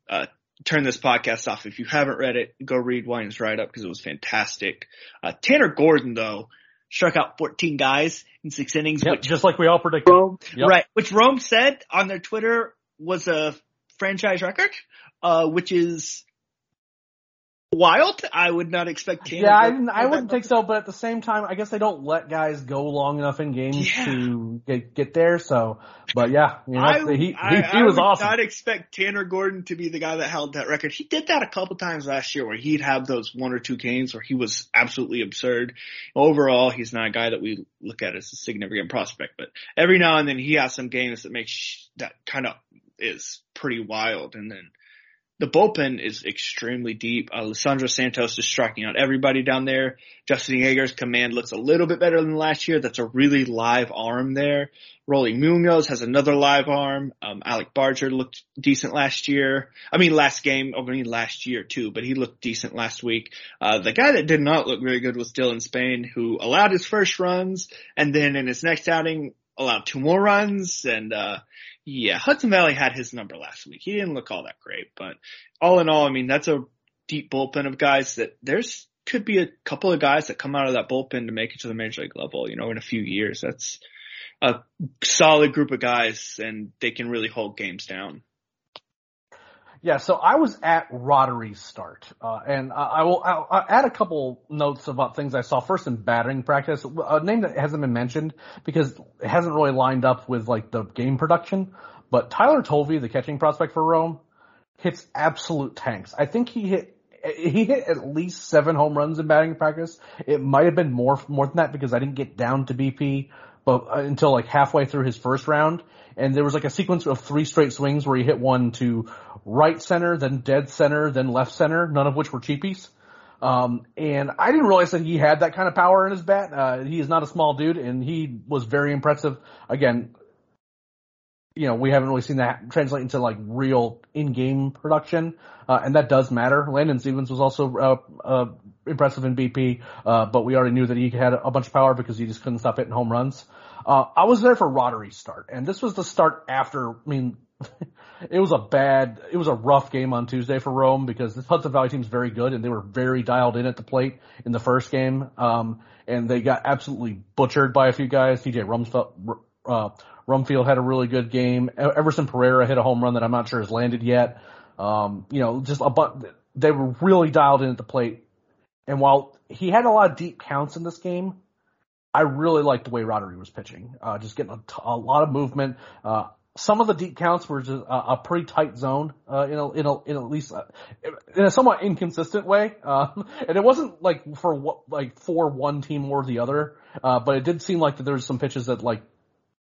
uh, turn this podcast off. If you haven't read it, go read Wayne's write up because it was fantastic. Uh, Tanner Gordon though struck out 14 guys in six innings, yep, which just like we all predicted. Rome, yep. right, which Rome said on their Twitter was a franchise record, uh, which is wild. I would not expect Tanner. Yeah, I, didn't, I wouldn't think so, but at the same time, I guess they don't let guys go long enough in games yeah. to get, get there. So, but yeah, you know, I, he, he, I, he was I would awesome. Not expect Tanner Gordon to be the guy that held that record. He did that a couple times last year, where he'd have those one or two games where he was absolutely absurd. Overall, he's not a guy that we look at as a significant prospect, but every now and then he has some games that makes that kind of is pretty wild, and then the bullpen is extremely deep. Alessandro Santos is striking out everybody down there. Justin Yeager's command looks a little bit better than last year. That's a really live arm there. Rolddy Munoz has another live arm. Um, Alec Barger looked decent last year. I mean, last game, I mean, last year too, but he looked decent last week. Uh, the guy that did not look very good was Dylan Spain, who allowed his first runs and then in his next outing allowed two more runs and, uh, yeah, Hudson Valley had his number last week. He didn't look all that great, but all in all, I mean, that's a deep bullpen of guys that there's could be a couple of guys that come out of that bullpen to make it to the major league level, you know, in a few years. That's a solid group of guys and they can really hold games down. Yeah, so I was at Roddery's start, uh, and I will I'll, I'll add a couple notes about things I saw. First in batting practice, a name that hasn't been mentioned because it hasn't really lined up with like the game production. But Tyler Tolve, the catching prospect for Rome, hits absolute tanks. I think he hit he hit at least seven home runs in batting practice. It might have been more more than that because I didn't get down to BP, but uh, until like halfway through his first round, and there was like a sequence of three straight swings where he hit one to right center, then dead center, then left center, none of which were cheapies. Um, and I didn't realize that he had that kind of power in his bat. Uh, he is not a small dude, and he was very impressive. Again, you know, we haven't really seen that translate into like real in-game production, uh, and that does matter. Landon Stephens was also uh, uh, impressive in BP, uh, but we already knew that he had a bunch of power because he just couldn't stop hitting home runs. Uh, I was there for Roddery's start, and this was the start after. I mean, *laughs* it was a bad, it was a rough game on Tuesday for Rome because this Hudson Valley team's very good, and they were very dialed in at the plate in the first game, um, and they got absolutely butchered by a few guys. TJ Rumsfeld, uh, Rumfield had a really good game. Everson Pereira hit a home run that I'm not sure has landed yet. Um, you know, just a but they were really dialed in at the plate. And while he had a lot of deep counts in this game, I really liked the way Roddery was pitching. Uh, just getting a, t- a lot of movement. Uh, some of the deep counts were just a, a pretty tight zone, uh, in a, in a, in at least, a, in a somewhat inconsistent way. Um, *laughs* and it wasn't like for what, like for one team or the other, uh, but it did seem like that there was some pitches that like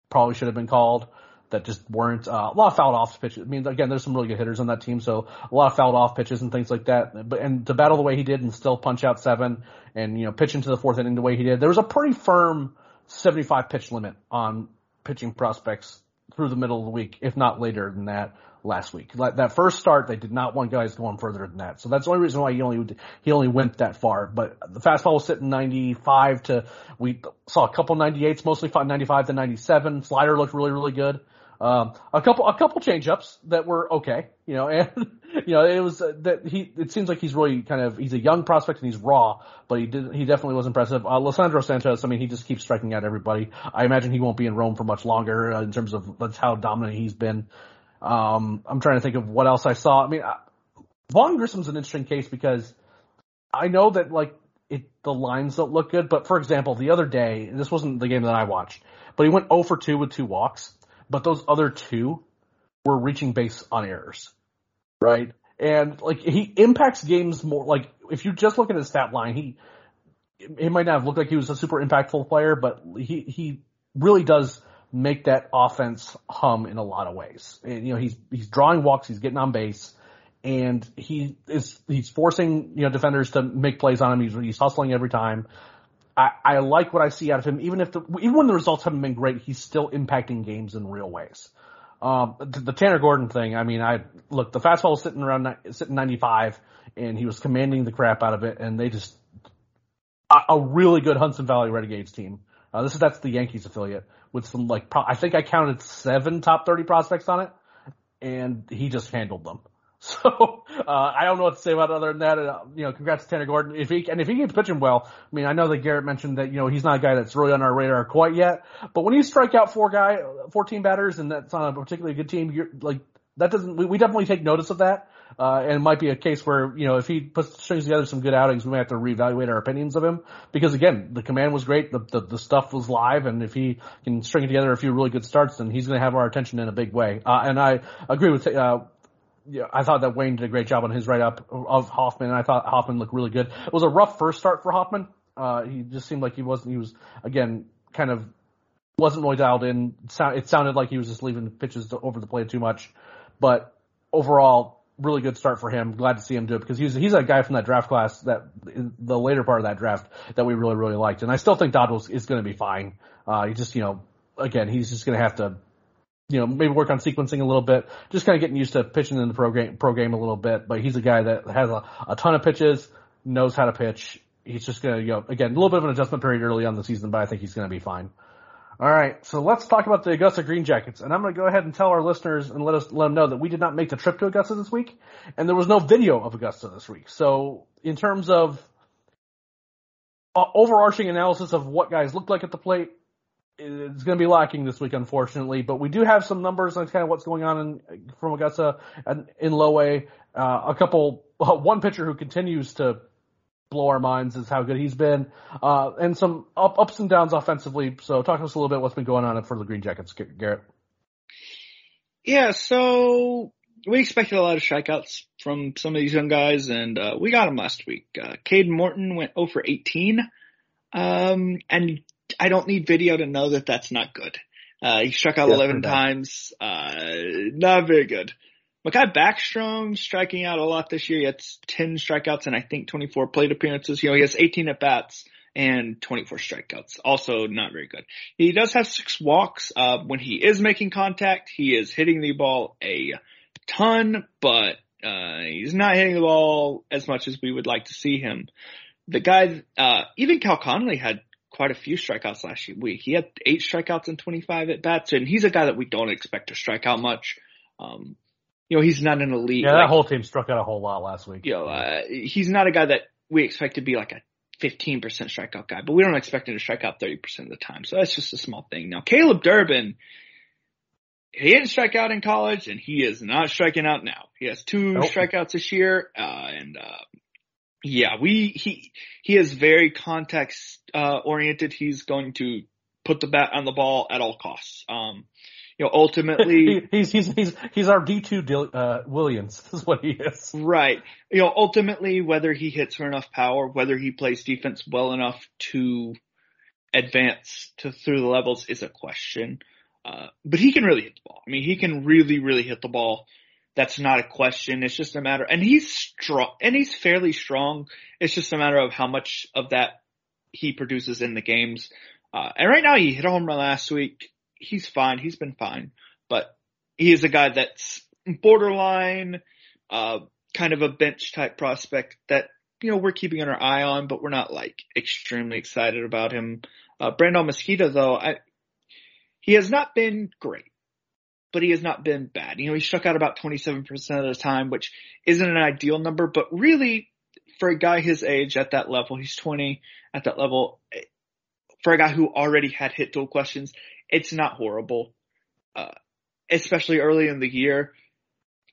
probably should have been called that just weren't uh, a lot of fouled off pitches. I mean, again, there's some really good hitters on that team, so a lot of fouled off pitches and things like that. But and to battle the way he did and still punch out seven and you know pitch into the fourth inning the way he did, there was a pretty firm 75 pitch limit on pitching prospects through the middle of the week, if not later than that last week. That first start, they did not want guys going further than that. So that's the only reason why he only he only went that far. But the fastball was sitting 95 to we saw a couple 98s, mostly 95 to 97. Slider looked really really good. Um, a couple a couple changeups that were okay, you know, *laughs* and you know it was uh, that he. It seems like he's really kind of he's a young prospect and he's raw, but he did he definitely was impressive. Uh, Alessandro Santos, I mean, he just keeps striking out everybody. I imagine he won't be in Rome for much longer uh, in terms of that's how dominant he's been. Um, I'm trying to think of what else I saw. I mean, uh, Vaughn Grissom's an interesting case because I know that like it, the lines don't look good, but for example, the other day, this wasn't the game that I watched, but he went 0 for 2 with two walks, but those other two were reaching base on errors. right? And like he impacts games more. Like if you just look at his stat line, he he might not have looked like he was a super impactful player, but he he really does make that offense hum in a lot of ways. And, you know, he's he's drawing walks, he's getting on base, and he is he's forcing you know defenders to make plays on him. He's he's hustling every time. I, I like what I see out of him, even if the even when the results haven't been great, he's still impacting games in real ways. Um, the, the Tanner Gordon thing, I mean, I look the fastball was sitting around sitting 95, and he was commanding the crap out of it, and they just a, a really good Hudson Valley Renegades team. Uh, this is that's the Yankees affiliate with some like pro- I think I counted seven top 30 prospects on it, and he just handled them. *laughs* So uh, I don't know what to say about it other than that. Uh, you know, congrats to Tanner Gordon. If he and if he keeps pitching well, I mean, I know that Garrett mentioned that you know he's not a guy that's really on our radar quite yet. But when you strike out four guy, fourteen batters, and that's on a particularly good team, you're like that doesn't. We, we definitely take notice of that. Uh, and it might be a case where, you know, if he puts, strings together some good outings, we might have to reevaluate our opinions of him. Because again, the command was great, the, the, the stuff was live, and if he can string together a few really good starts, then he's going to have our attention in a big way. Uh, and I agree with, uh, yeah, I thought that Wayne did a great job on his write up of Hoffman, I thought Hoffman looked really good. It was a rough first start for Hoffman. Uh, he just seemed like he wasn't, he was, again, kind of wasn't really dialed in. It sounded like he was just leaving pitches over the plate too much. But overall, really good start for him. Glad to see him do it because he's he's a guy from that draft class that the later part of that draft that we really really liked, and I still think Dodwell is going to be fine. Uh, he just you know again he's just going to have to you know maybe work on sequencing a little bit, just kind of getting used to pitching in the pro game pro game a little bit. But he's a guy that has a, a ton of pitches, knows how to pitch. He's just going to you know again a little bit of an adjustment period early on the season, but I think he's going to be fine. All right, so let's talk about the Augusta Green Jackets, and I'm going to go ahead and tell our listeners and let us let them know that we did not make the trip to Augusta this week, and there was no video of Augusta this week. So, in terms of uh, overarching analysis of what guys looked like at the plate, it's going to be lacking this week, unfortunately. But we do have some numbers on kind of what's going on in, from Augusta and in low A. Uh, a couple, uh, one pitcher who continues to blow our minds is how good he's been, uh, and some up, ups and downs offensively. So talk to us a little bit what's been going on for the Green Jackets, Garrett. Yeah, so we expected a lot of strikeouts from some of these young guys, and uh, we got them last week. Uh, Kadon Morton went 0 for 18, um, and I don't need video to know that that's not good. Uh, he struck out 11 times, uh, not very good. Mahki Backstrom striking out a lot this year. He had 10 strikeouts and I think 24 plate appearances. You know, he has 18 at bats and 24 strikeouts. Also not very good. He does have six walks. Uh, when he is making contact, he is hitting the ball a ton, but, uh, he's not hitting the ball as much as we would like to see him. The guy, uh, even Cal Conley had quite a few strikeouts last week. He had eight strikeouts and 25 at bats, and he's a guy that we don't expect to strike out much. Um, you know, he's not an elite. Yeah, that like, whole team struck out a whole lot last week. You know, uh, he's not a guy that we expect to be like a 15% strikeout guy, but we don't expect him to strike out 30% of the time. So that's just a small thing. Now, Caleb Durbin, he didn't strike out in college and he is not striking out now. He has two nope. strikeouts this year, uh, and, uh, yeah, we, he, he is very context, uh, oriented. He's going to put the bat on the ball at all costs. Um, you know, ultimately *laughs* he's he's he's he's our D two uh, Williams *laughs* is what he is. Right. You know, ultimately whether he hits for enough power, whether he plays defense well enough to advance to through the levels is a question. Uh, but he can really hit the ball. I mean, he can really, really hit the ball. That's not a question. It's just a matter, and he's strong, and he's fairly strong. It's just a matter of how much of that he produces in the games. Uh, and right now he hit a home run last week he's fine. He's been fine, but he is a guy that's borderline, uh, kind of a bench type prospect that, you know, we're keeping our eye on, but we're not like extremely excited about him. Uh, Brandol Mezquita though, I, he has not been great, but he has not been bad. You know, he struck out about 27% of the time, which isn't an ideal number, but really for a guy his age at that level, he's 20 at that level, for a guy who already had hit tool questions, it's not horrible, uh, especially early in the year.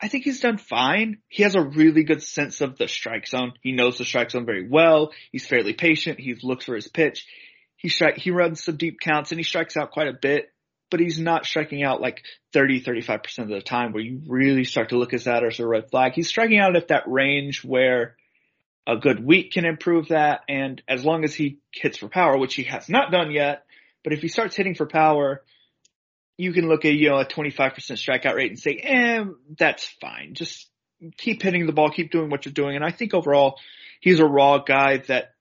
I think he's done fine. He has a really good sense of the strike zone. He knows the strike zone very well. He's fairly patient. He looks for his pitch. He strike, he runs some deep counts and he strikes out quite a bit, but he's not striking out like 30, 35% of the time where you really start to look at that as a red flag. He's striking out at that range where a good week can improve that. And as long as he hits for power, which he has not done yet, but if he starts hitting for power, you can look at, you know, a 25% strikeout rate and say, eh, that's fine. Just keep hitting the ball, keep doing what you're doing. And I think overall, he's a raw guy that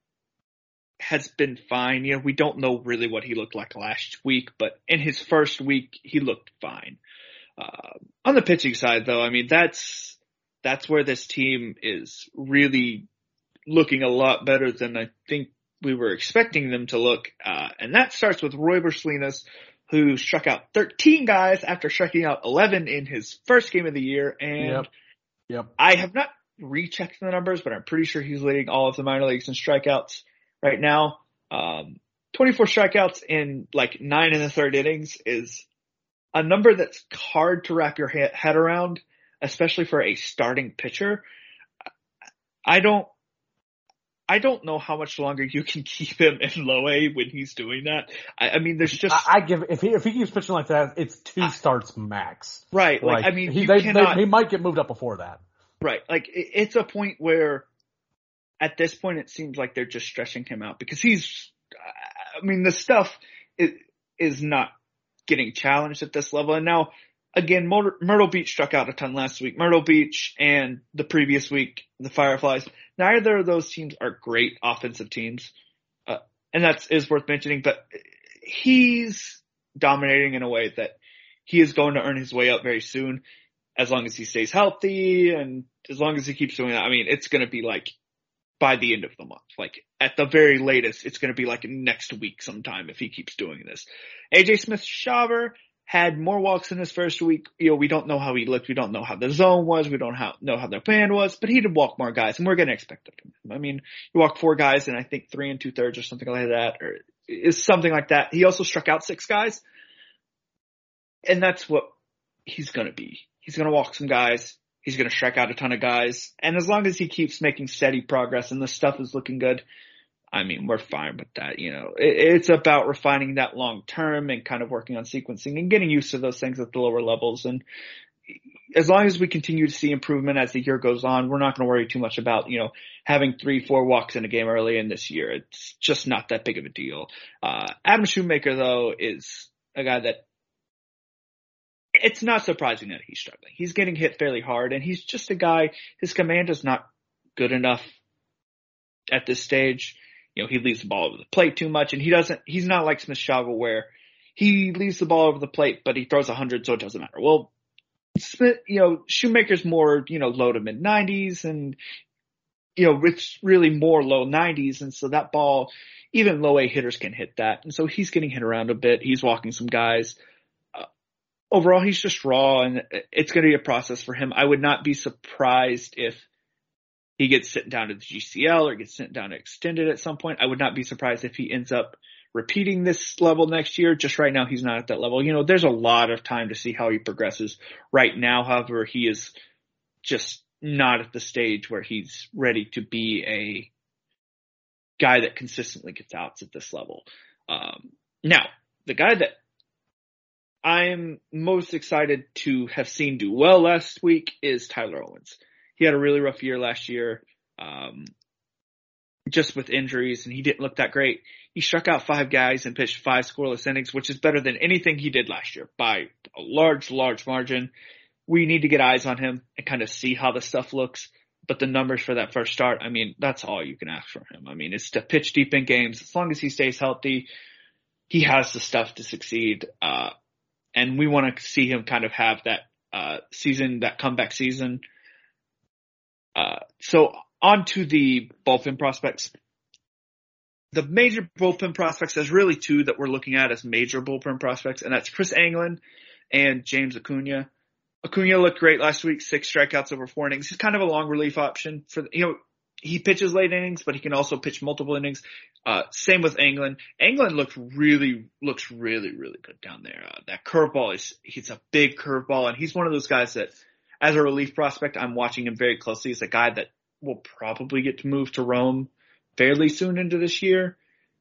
has been fine. You know, we don't know really what he looked like last week, but in his first week, he looked fine. Uh, on the pitching side though, I mean, that's, that's where this team is really looking a lot better than I think we were expecting them to look. Uh, and that starts with Royber Salinas, who struck out 13 guys after striking out 11 in his first game of the year. And Yep. Yep. I have not rechecked the numbers, but I'm pretty sure he's leading all of the minor leagues in strikeouts right now. Um, 24 strikeouts in like nine and a third innings is a number that's hard to wrap your head around, especially for a starting pitcher. I don't, I don't know how much longer you can *laughs* keep him in low A when he's doing that. I, I mean, there's just I, I give if he if he keeps pitching like that, it's two starts max. right. Like, I mean, he, you they, cannot. they, he might get moved up before that. Right. Like it- it's a point where at this point it seems like they're just stretching him out because he's, I mean, the stuff is, is not getting challenged at this level. And now again, Myrtle, Beach struck out a ton last week. Myrtle Beach and the previous week, the Fireflies, neither of those teams are great offensive teams. Uh, and that's is worth mentioning, but he's dominating in a way that he is going to earn his way up very soon as long as he stays healthy and as long as he keeps doing that. I mean, it's going to be like by the end of the month, like at the very latest, it's going to be like next week sometime if he keeps doing this. AJ Smith Shawver had more walks in his first week. You know, we don't know how he looked. We don't know how the zone was. We don't how, know how their plan was, but he did walk more guys and we're going to expect it from him. I mean, he walked four guys and I think three and two thirds or something like that, or is something like that. He also struck out six guys and that's what he's going to be. He's going to walk some guys. He's going to strike out a ton of guys. And as long as he keeps making steady progress and the stuff is looking good, I mean, we're fine with that. You know, it, it's about refining that long term and kind of working on sequencing and getting used to those things at the lower levels. And as long as we continue to see improvement as the year goes on, we're not going to worry too much about, you know, having three, four walks in a game early in this year. It's just not that big of a deal. Uh, Adam Shoemaker though is a guy that it's not surprising that he's struggling. He's getting hit fairly hard and he's just a guy, his command is not good enough at this stage. You know, he leaves the ball over the plate too much and he doesn't, he's not like Smith Shawver where he leaves the ball over the plate, but he throws a hundred so it doesn't matter. Well, Smith, you know, Shoemaker's more, you know, low to mid nineties and, you know, it's really more low nineties. And so that ball, even low A hitters can hit that. And so he's getting hit around a bit. He's walking some guys overall he's just raw and it's going to be a process for him. I would not be surprised if he gets sent down to the GCL or gets sent down to extended at some point. I would not be surprised if he ends up repeating this level next year. Just right now he's not at that level. You know, there's a lot of time to see how he progresses. Right now, however, he is just not at the stage where he's ready to be a guy that consistently gets outs at this level. Um, now, the guy that I'm most excited to have seen do well last week is Tyler Owens. He had a really rough year last year, um, just with injuries, and he didn't look that great. He struck out five guys and pitched five scoreless innings, which is better than anything he did last year by a large, large margin. We need to get eyes on him and kind of see how the stuff looks. But the numbers for that first start, I mean, that's all you can ask from him. I mean, it's to pitch deep in games. As long as he stays healthy, he has the stuff to succeed. Uh, and we want to see him kind of have that uh, season, that comeback season. Uh, so on to the bullpen prospects. The major bullpen prospects, there's really two that we're looking at as major bullpen prospects, and that's Chris Anglin and James Acuna. Acuna looked great last week, six strikeouts over four innings. He's kind of a long relief option for, you know, he pitches late innings, but he can also pitch multiple innings. Uh, same with Anglin. Anglin looks really, looks really, really good down there. Uh, that curveball is, he's a big curveball and he's one of those guys that as a relief prospect, I'm watching him very closely. He's a guy that will probably get to move to Rome fairly soon into this year.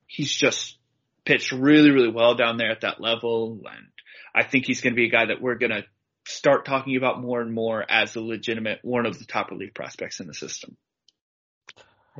He's just pitched really, really well down there at that level. And I think he's going to be a guy that we're going to start talking about more and more as a legitimate one of the top relief prospects in the system.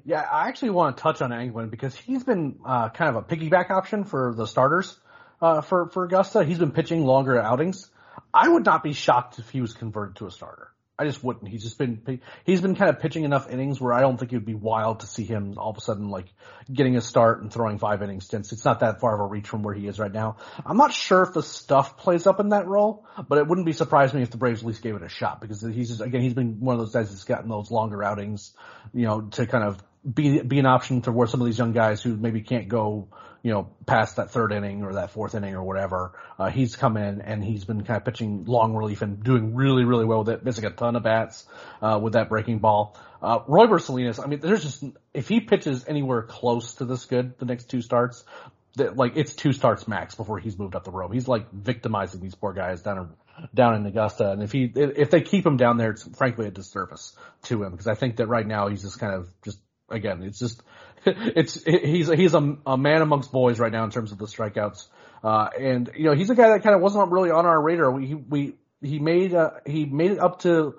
Yeah, I actually want to touch on Anglin because he's been uh, kind of a piggyback option for the starters uh, for for Augusta. He's been pitching longer outings. I would not be shocked if he was converted to a starter. I just wouldn't. He's just been he's been kind of pitching enough innings where I don't think it would be wild to see him all of a sudden like getting a start and throwing five innings stints. It's not that far of a reach from where he is right now. I'm not sure if the stuff plays up in that role, but it wouldn't be surprising me if the Braves at least gave it a shot because he's just again he's been one of those guys that's gotten those longer outings, you know, to kind of be be an option to where some of these young guys who maybe can't go you know, past that third inning or that fourth inning or whatever, uh, he's come in and he's been kind of pitching long relief and doing really, really well with it, missing a ton of bats, uh, with that breaking ball. Uh, Royber Salinas, I mean, there's just, if he pitches anywhere close to this good the next two starts, that like it's two starts max before he's moved up the rope. He's like victimizing these poor guys down in, down in Augusta. And if he, if they keep him down there, it's frankly a disservice to him because I think that right now he's just kind of just, again, it's just, *laughs* it's he's he's a, a man amongst boys right now in terms of the strikeouts. Uh, and you know he's a guy that kind of wasn't really on our radar. We we he made uh, he made it up to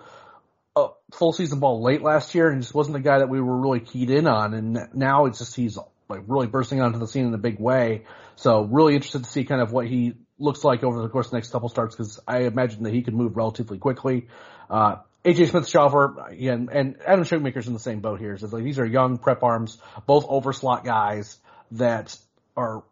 a full season ball late last year, and just wasn't the guy that we were really keyed in on. And now it's just he's like really bursting onto the scene in a big way. So really interested to see kind of what he looks like over the course of the next couple starts because I imagine that he could move relatively quickly. Uh, AJ Smith Shawver and, and Adam Shoemaker's in the same boat here. So like these are young prep arms, both overslot guys that are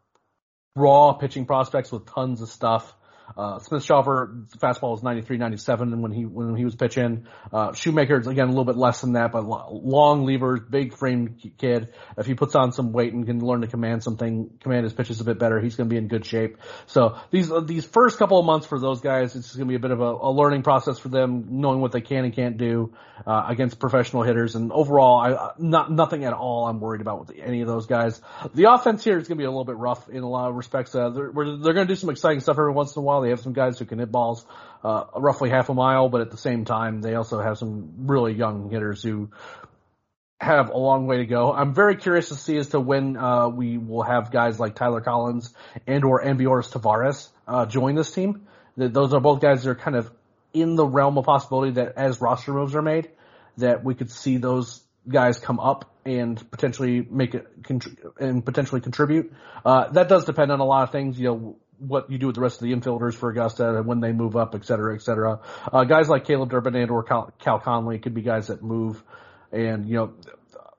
raw pitching prospects with tons of stuff. Uh, Smith Shawver fastball was 93, 97 when he when he was pitching. Uh, Shoemaker's again a little bit less than that, but long levers, big frame kid. If he puts on some weight and can learn to command something, command his pitches a bit better, he's going to be in good shape. So these these first couple of months for those guys, it's going to be a bit of a, a, learning process for them, knowing what they can and can't do uh, against professional hitters. And overall, I not nothing at all I'm worried about with any of those guys. The offense here is going to be a little bit rough in a lot of respects. Uh, they're, they're going to do some exciting stuff every once in a while. They have some guys who can hit balls uh, roughly half a mile, but at the same time, they also have some really young hitters who have a long way to go. I'm very curious to see as to when uh, we will have guys like Tyler Collins and or Ambioris Tavarez uh, join this team. Those are both guys that are kind of in the realm of possibility that as roster moves are made, that we could see those guys come up and potentially make it and potentially contribute. Uh, that does depend on a lot of things. You know, what you do with the rest of the infielders for Augusta and when they move up, et cetera, et cetera. Uh, guys like Caleb Durbin and or Cal, Cal Conley could be guys that move and, you know,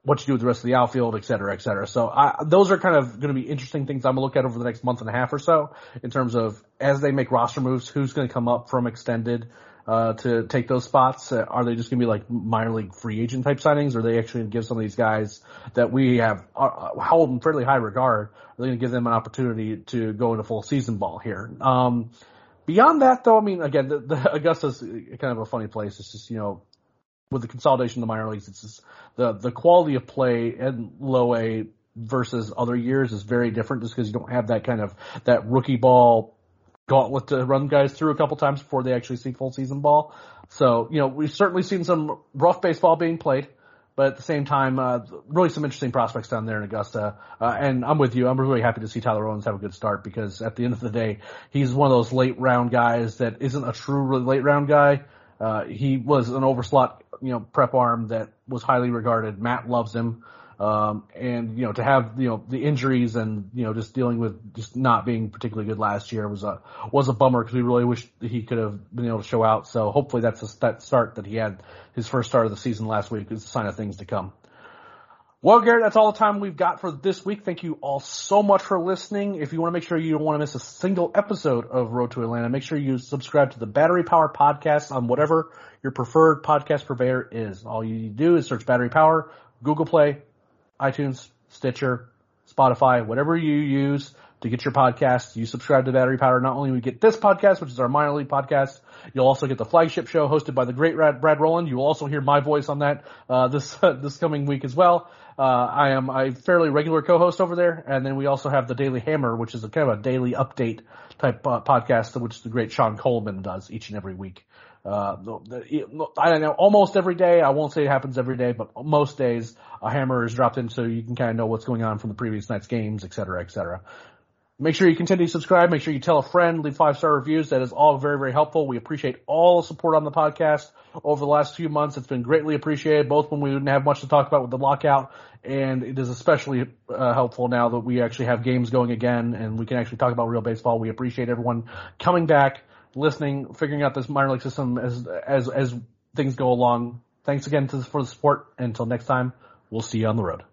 what you do with the rest of the outfield, et cetera, et cetera. So I, those are kind of going to be interesting things I'm going to look at over the next month and a half or so in terms of as they make roster moves, who's going to come up from extended, uh, to take those spots? Uh, are they just going to be like minor league free agent type signings? Or are they actually going to give some of these guys that we have uh, uh hold in fairly high regard? Are they going to give them an opportunity to go into full season ball here? Um, beyond that, though, I mean, again, the, the *laughs* Augusta's kind of a funny place. It's just you know, with the consolidation of the minor leagues, it's just the the quality of play in low A versus other years is very different just because you don't have that kind of that rookie ball gauntlet to run guys through a couple times before they actually see full season ball. So, you know, we've certainly seen some rough baseball being played, but at the same time, uh, really some interesting prospects down there in Augusta. Uh, and I'm with you. I'm really happy to see Tyler Owens have a good start because at the end of the day, he's one of those late round guys that isn't a true really late round guy. Uh, he was an overslot, you know, prep arm that was highly regarded. Matt loves him. Um, and you know, to have you know the injuries and you know just dealing with just not being particularly good last year was a was a bummer because we really wish he could have been able to show out. So hopefully that's a, that start that he had his first start of the season last week is a sign of things to come. Well, Garrett, that's all the time we've got for this week. Thank you all so much for listening. If you want to make sure you don't want to miss a single episode of Road to Atlanta, make sure you subscribe to the Battery Power podcast on whatever your preferred podcast purveyor is. All you do is search Battery Power, Google Play, iTunes, Stitcher, Spotify, whatever you use to get your podcast. You subscribe to Battery Power. Not only we get this podcast, which is our minor league podcast, you'll also get the flagship show hosted by the great Brad Rowland. You will also hear my voice on that uh, this uh, *laughs* this coming week as well. Uh, I am a fairly regular co-host over there, and then we also have the Daily Hammer, which is a kind of a daily update type uh, podcast, which the great Sean Coleman does each and every week. Uh, I don't know, almost every day. I won't say it happens every day, but most days a hammer is dropped in so you can kind of know what's going on from the previous night's games, et cetera, et cetera. Make sure you continue to subscribe. Make sure you tell a friend, leave five star reviews. That is all very, very helpful. We appreciate all the support on the podcast over the last few months. It's been greatly appreciated, both when we didn't have much to talk about with the lockout, and it is especially uh, helpful now that we actually have games going again and we can actually talk about real baseball. We appreciate everyone coming back, listening, figuring out this minor league system as as as things go along. Thanks again to, for the support. Until next time, we'll see you on the road.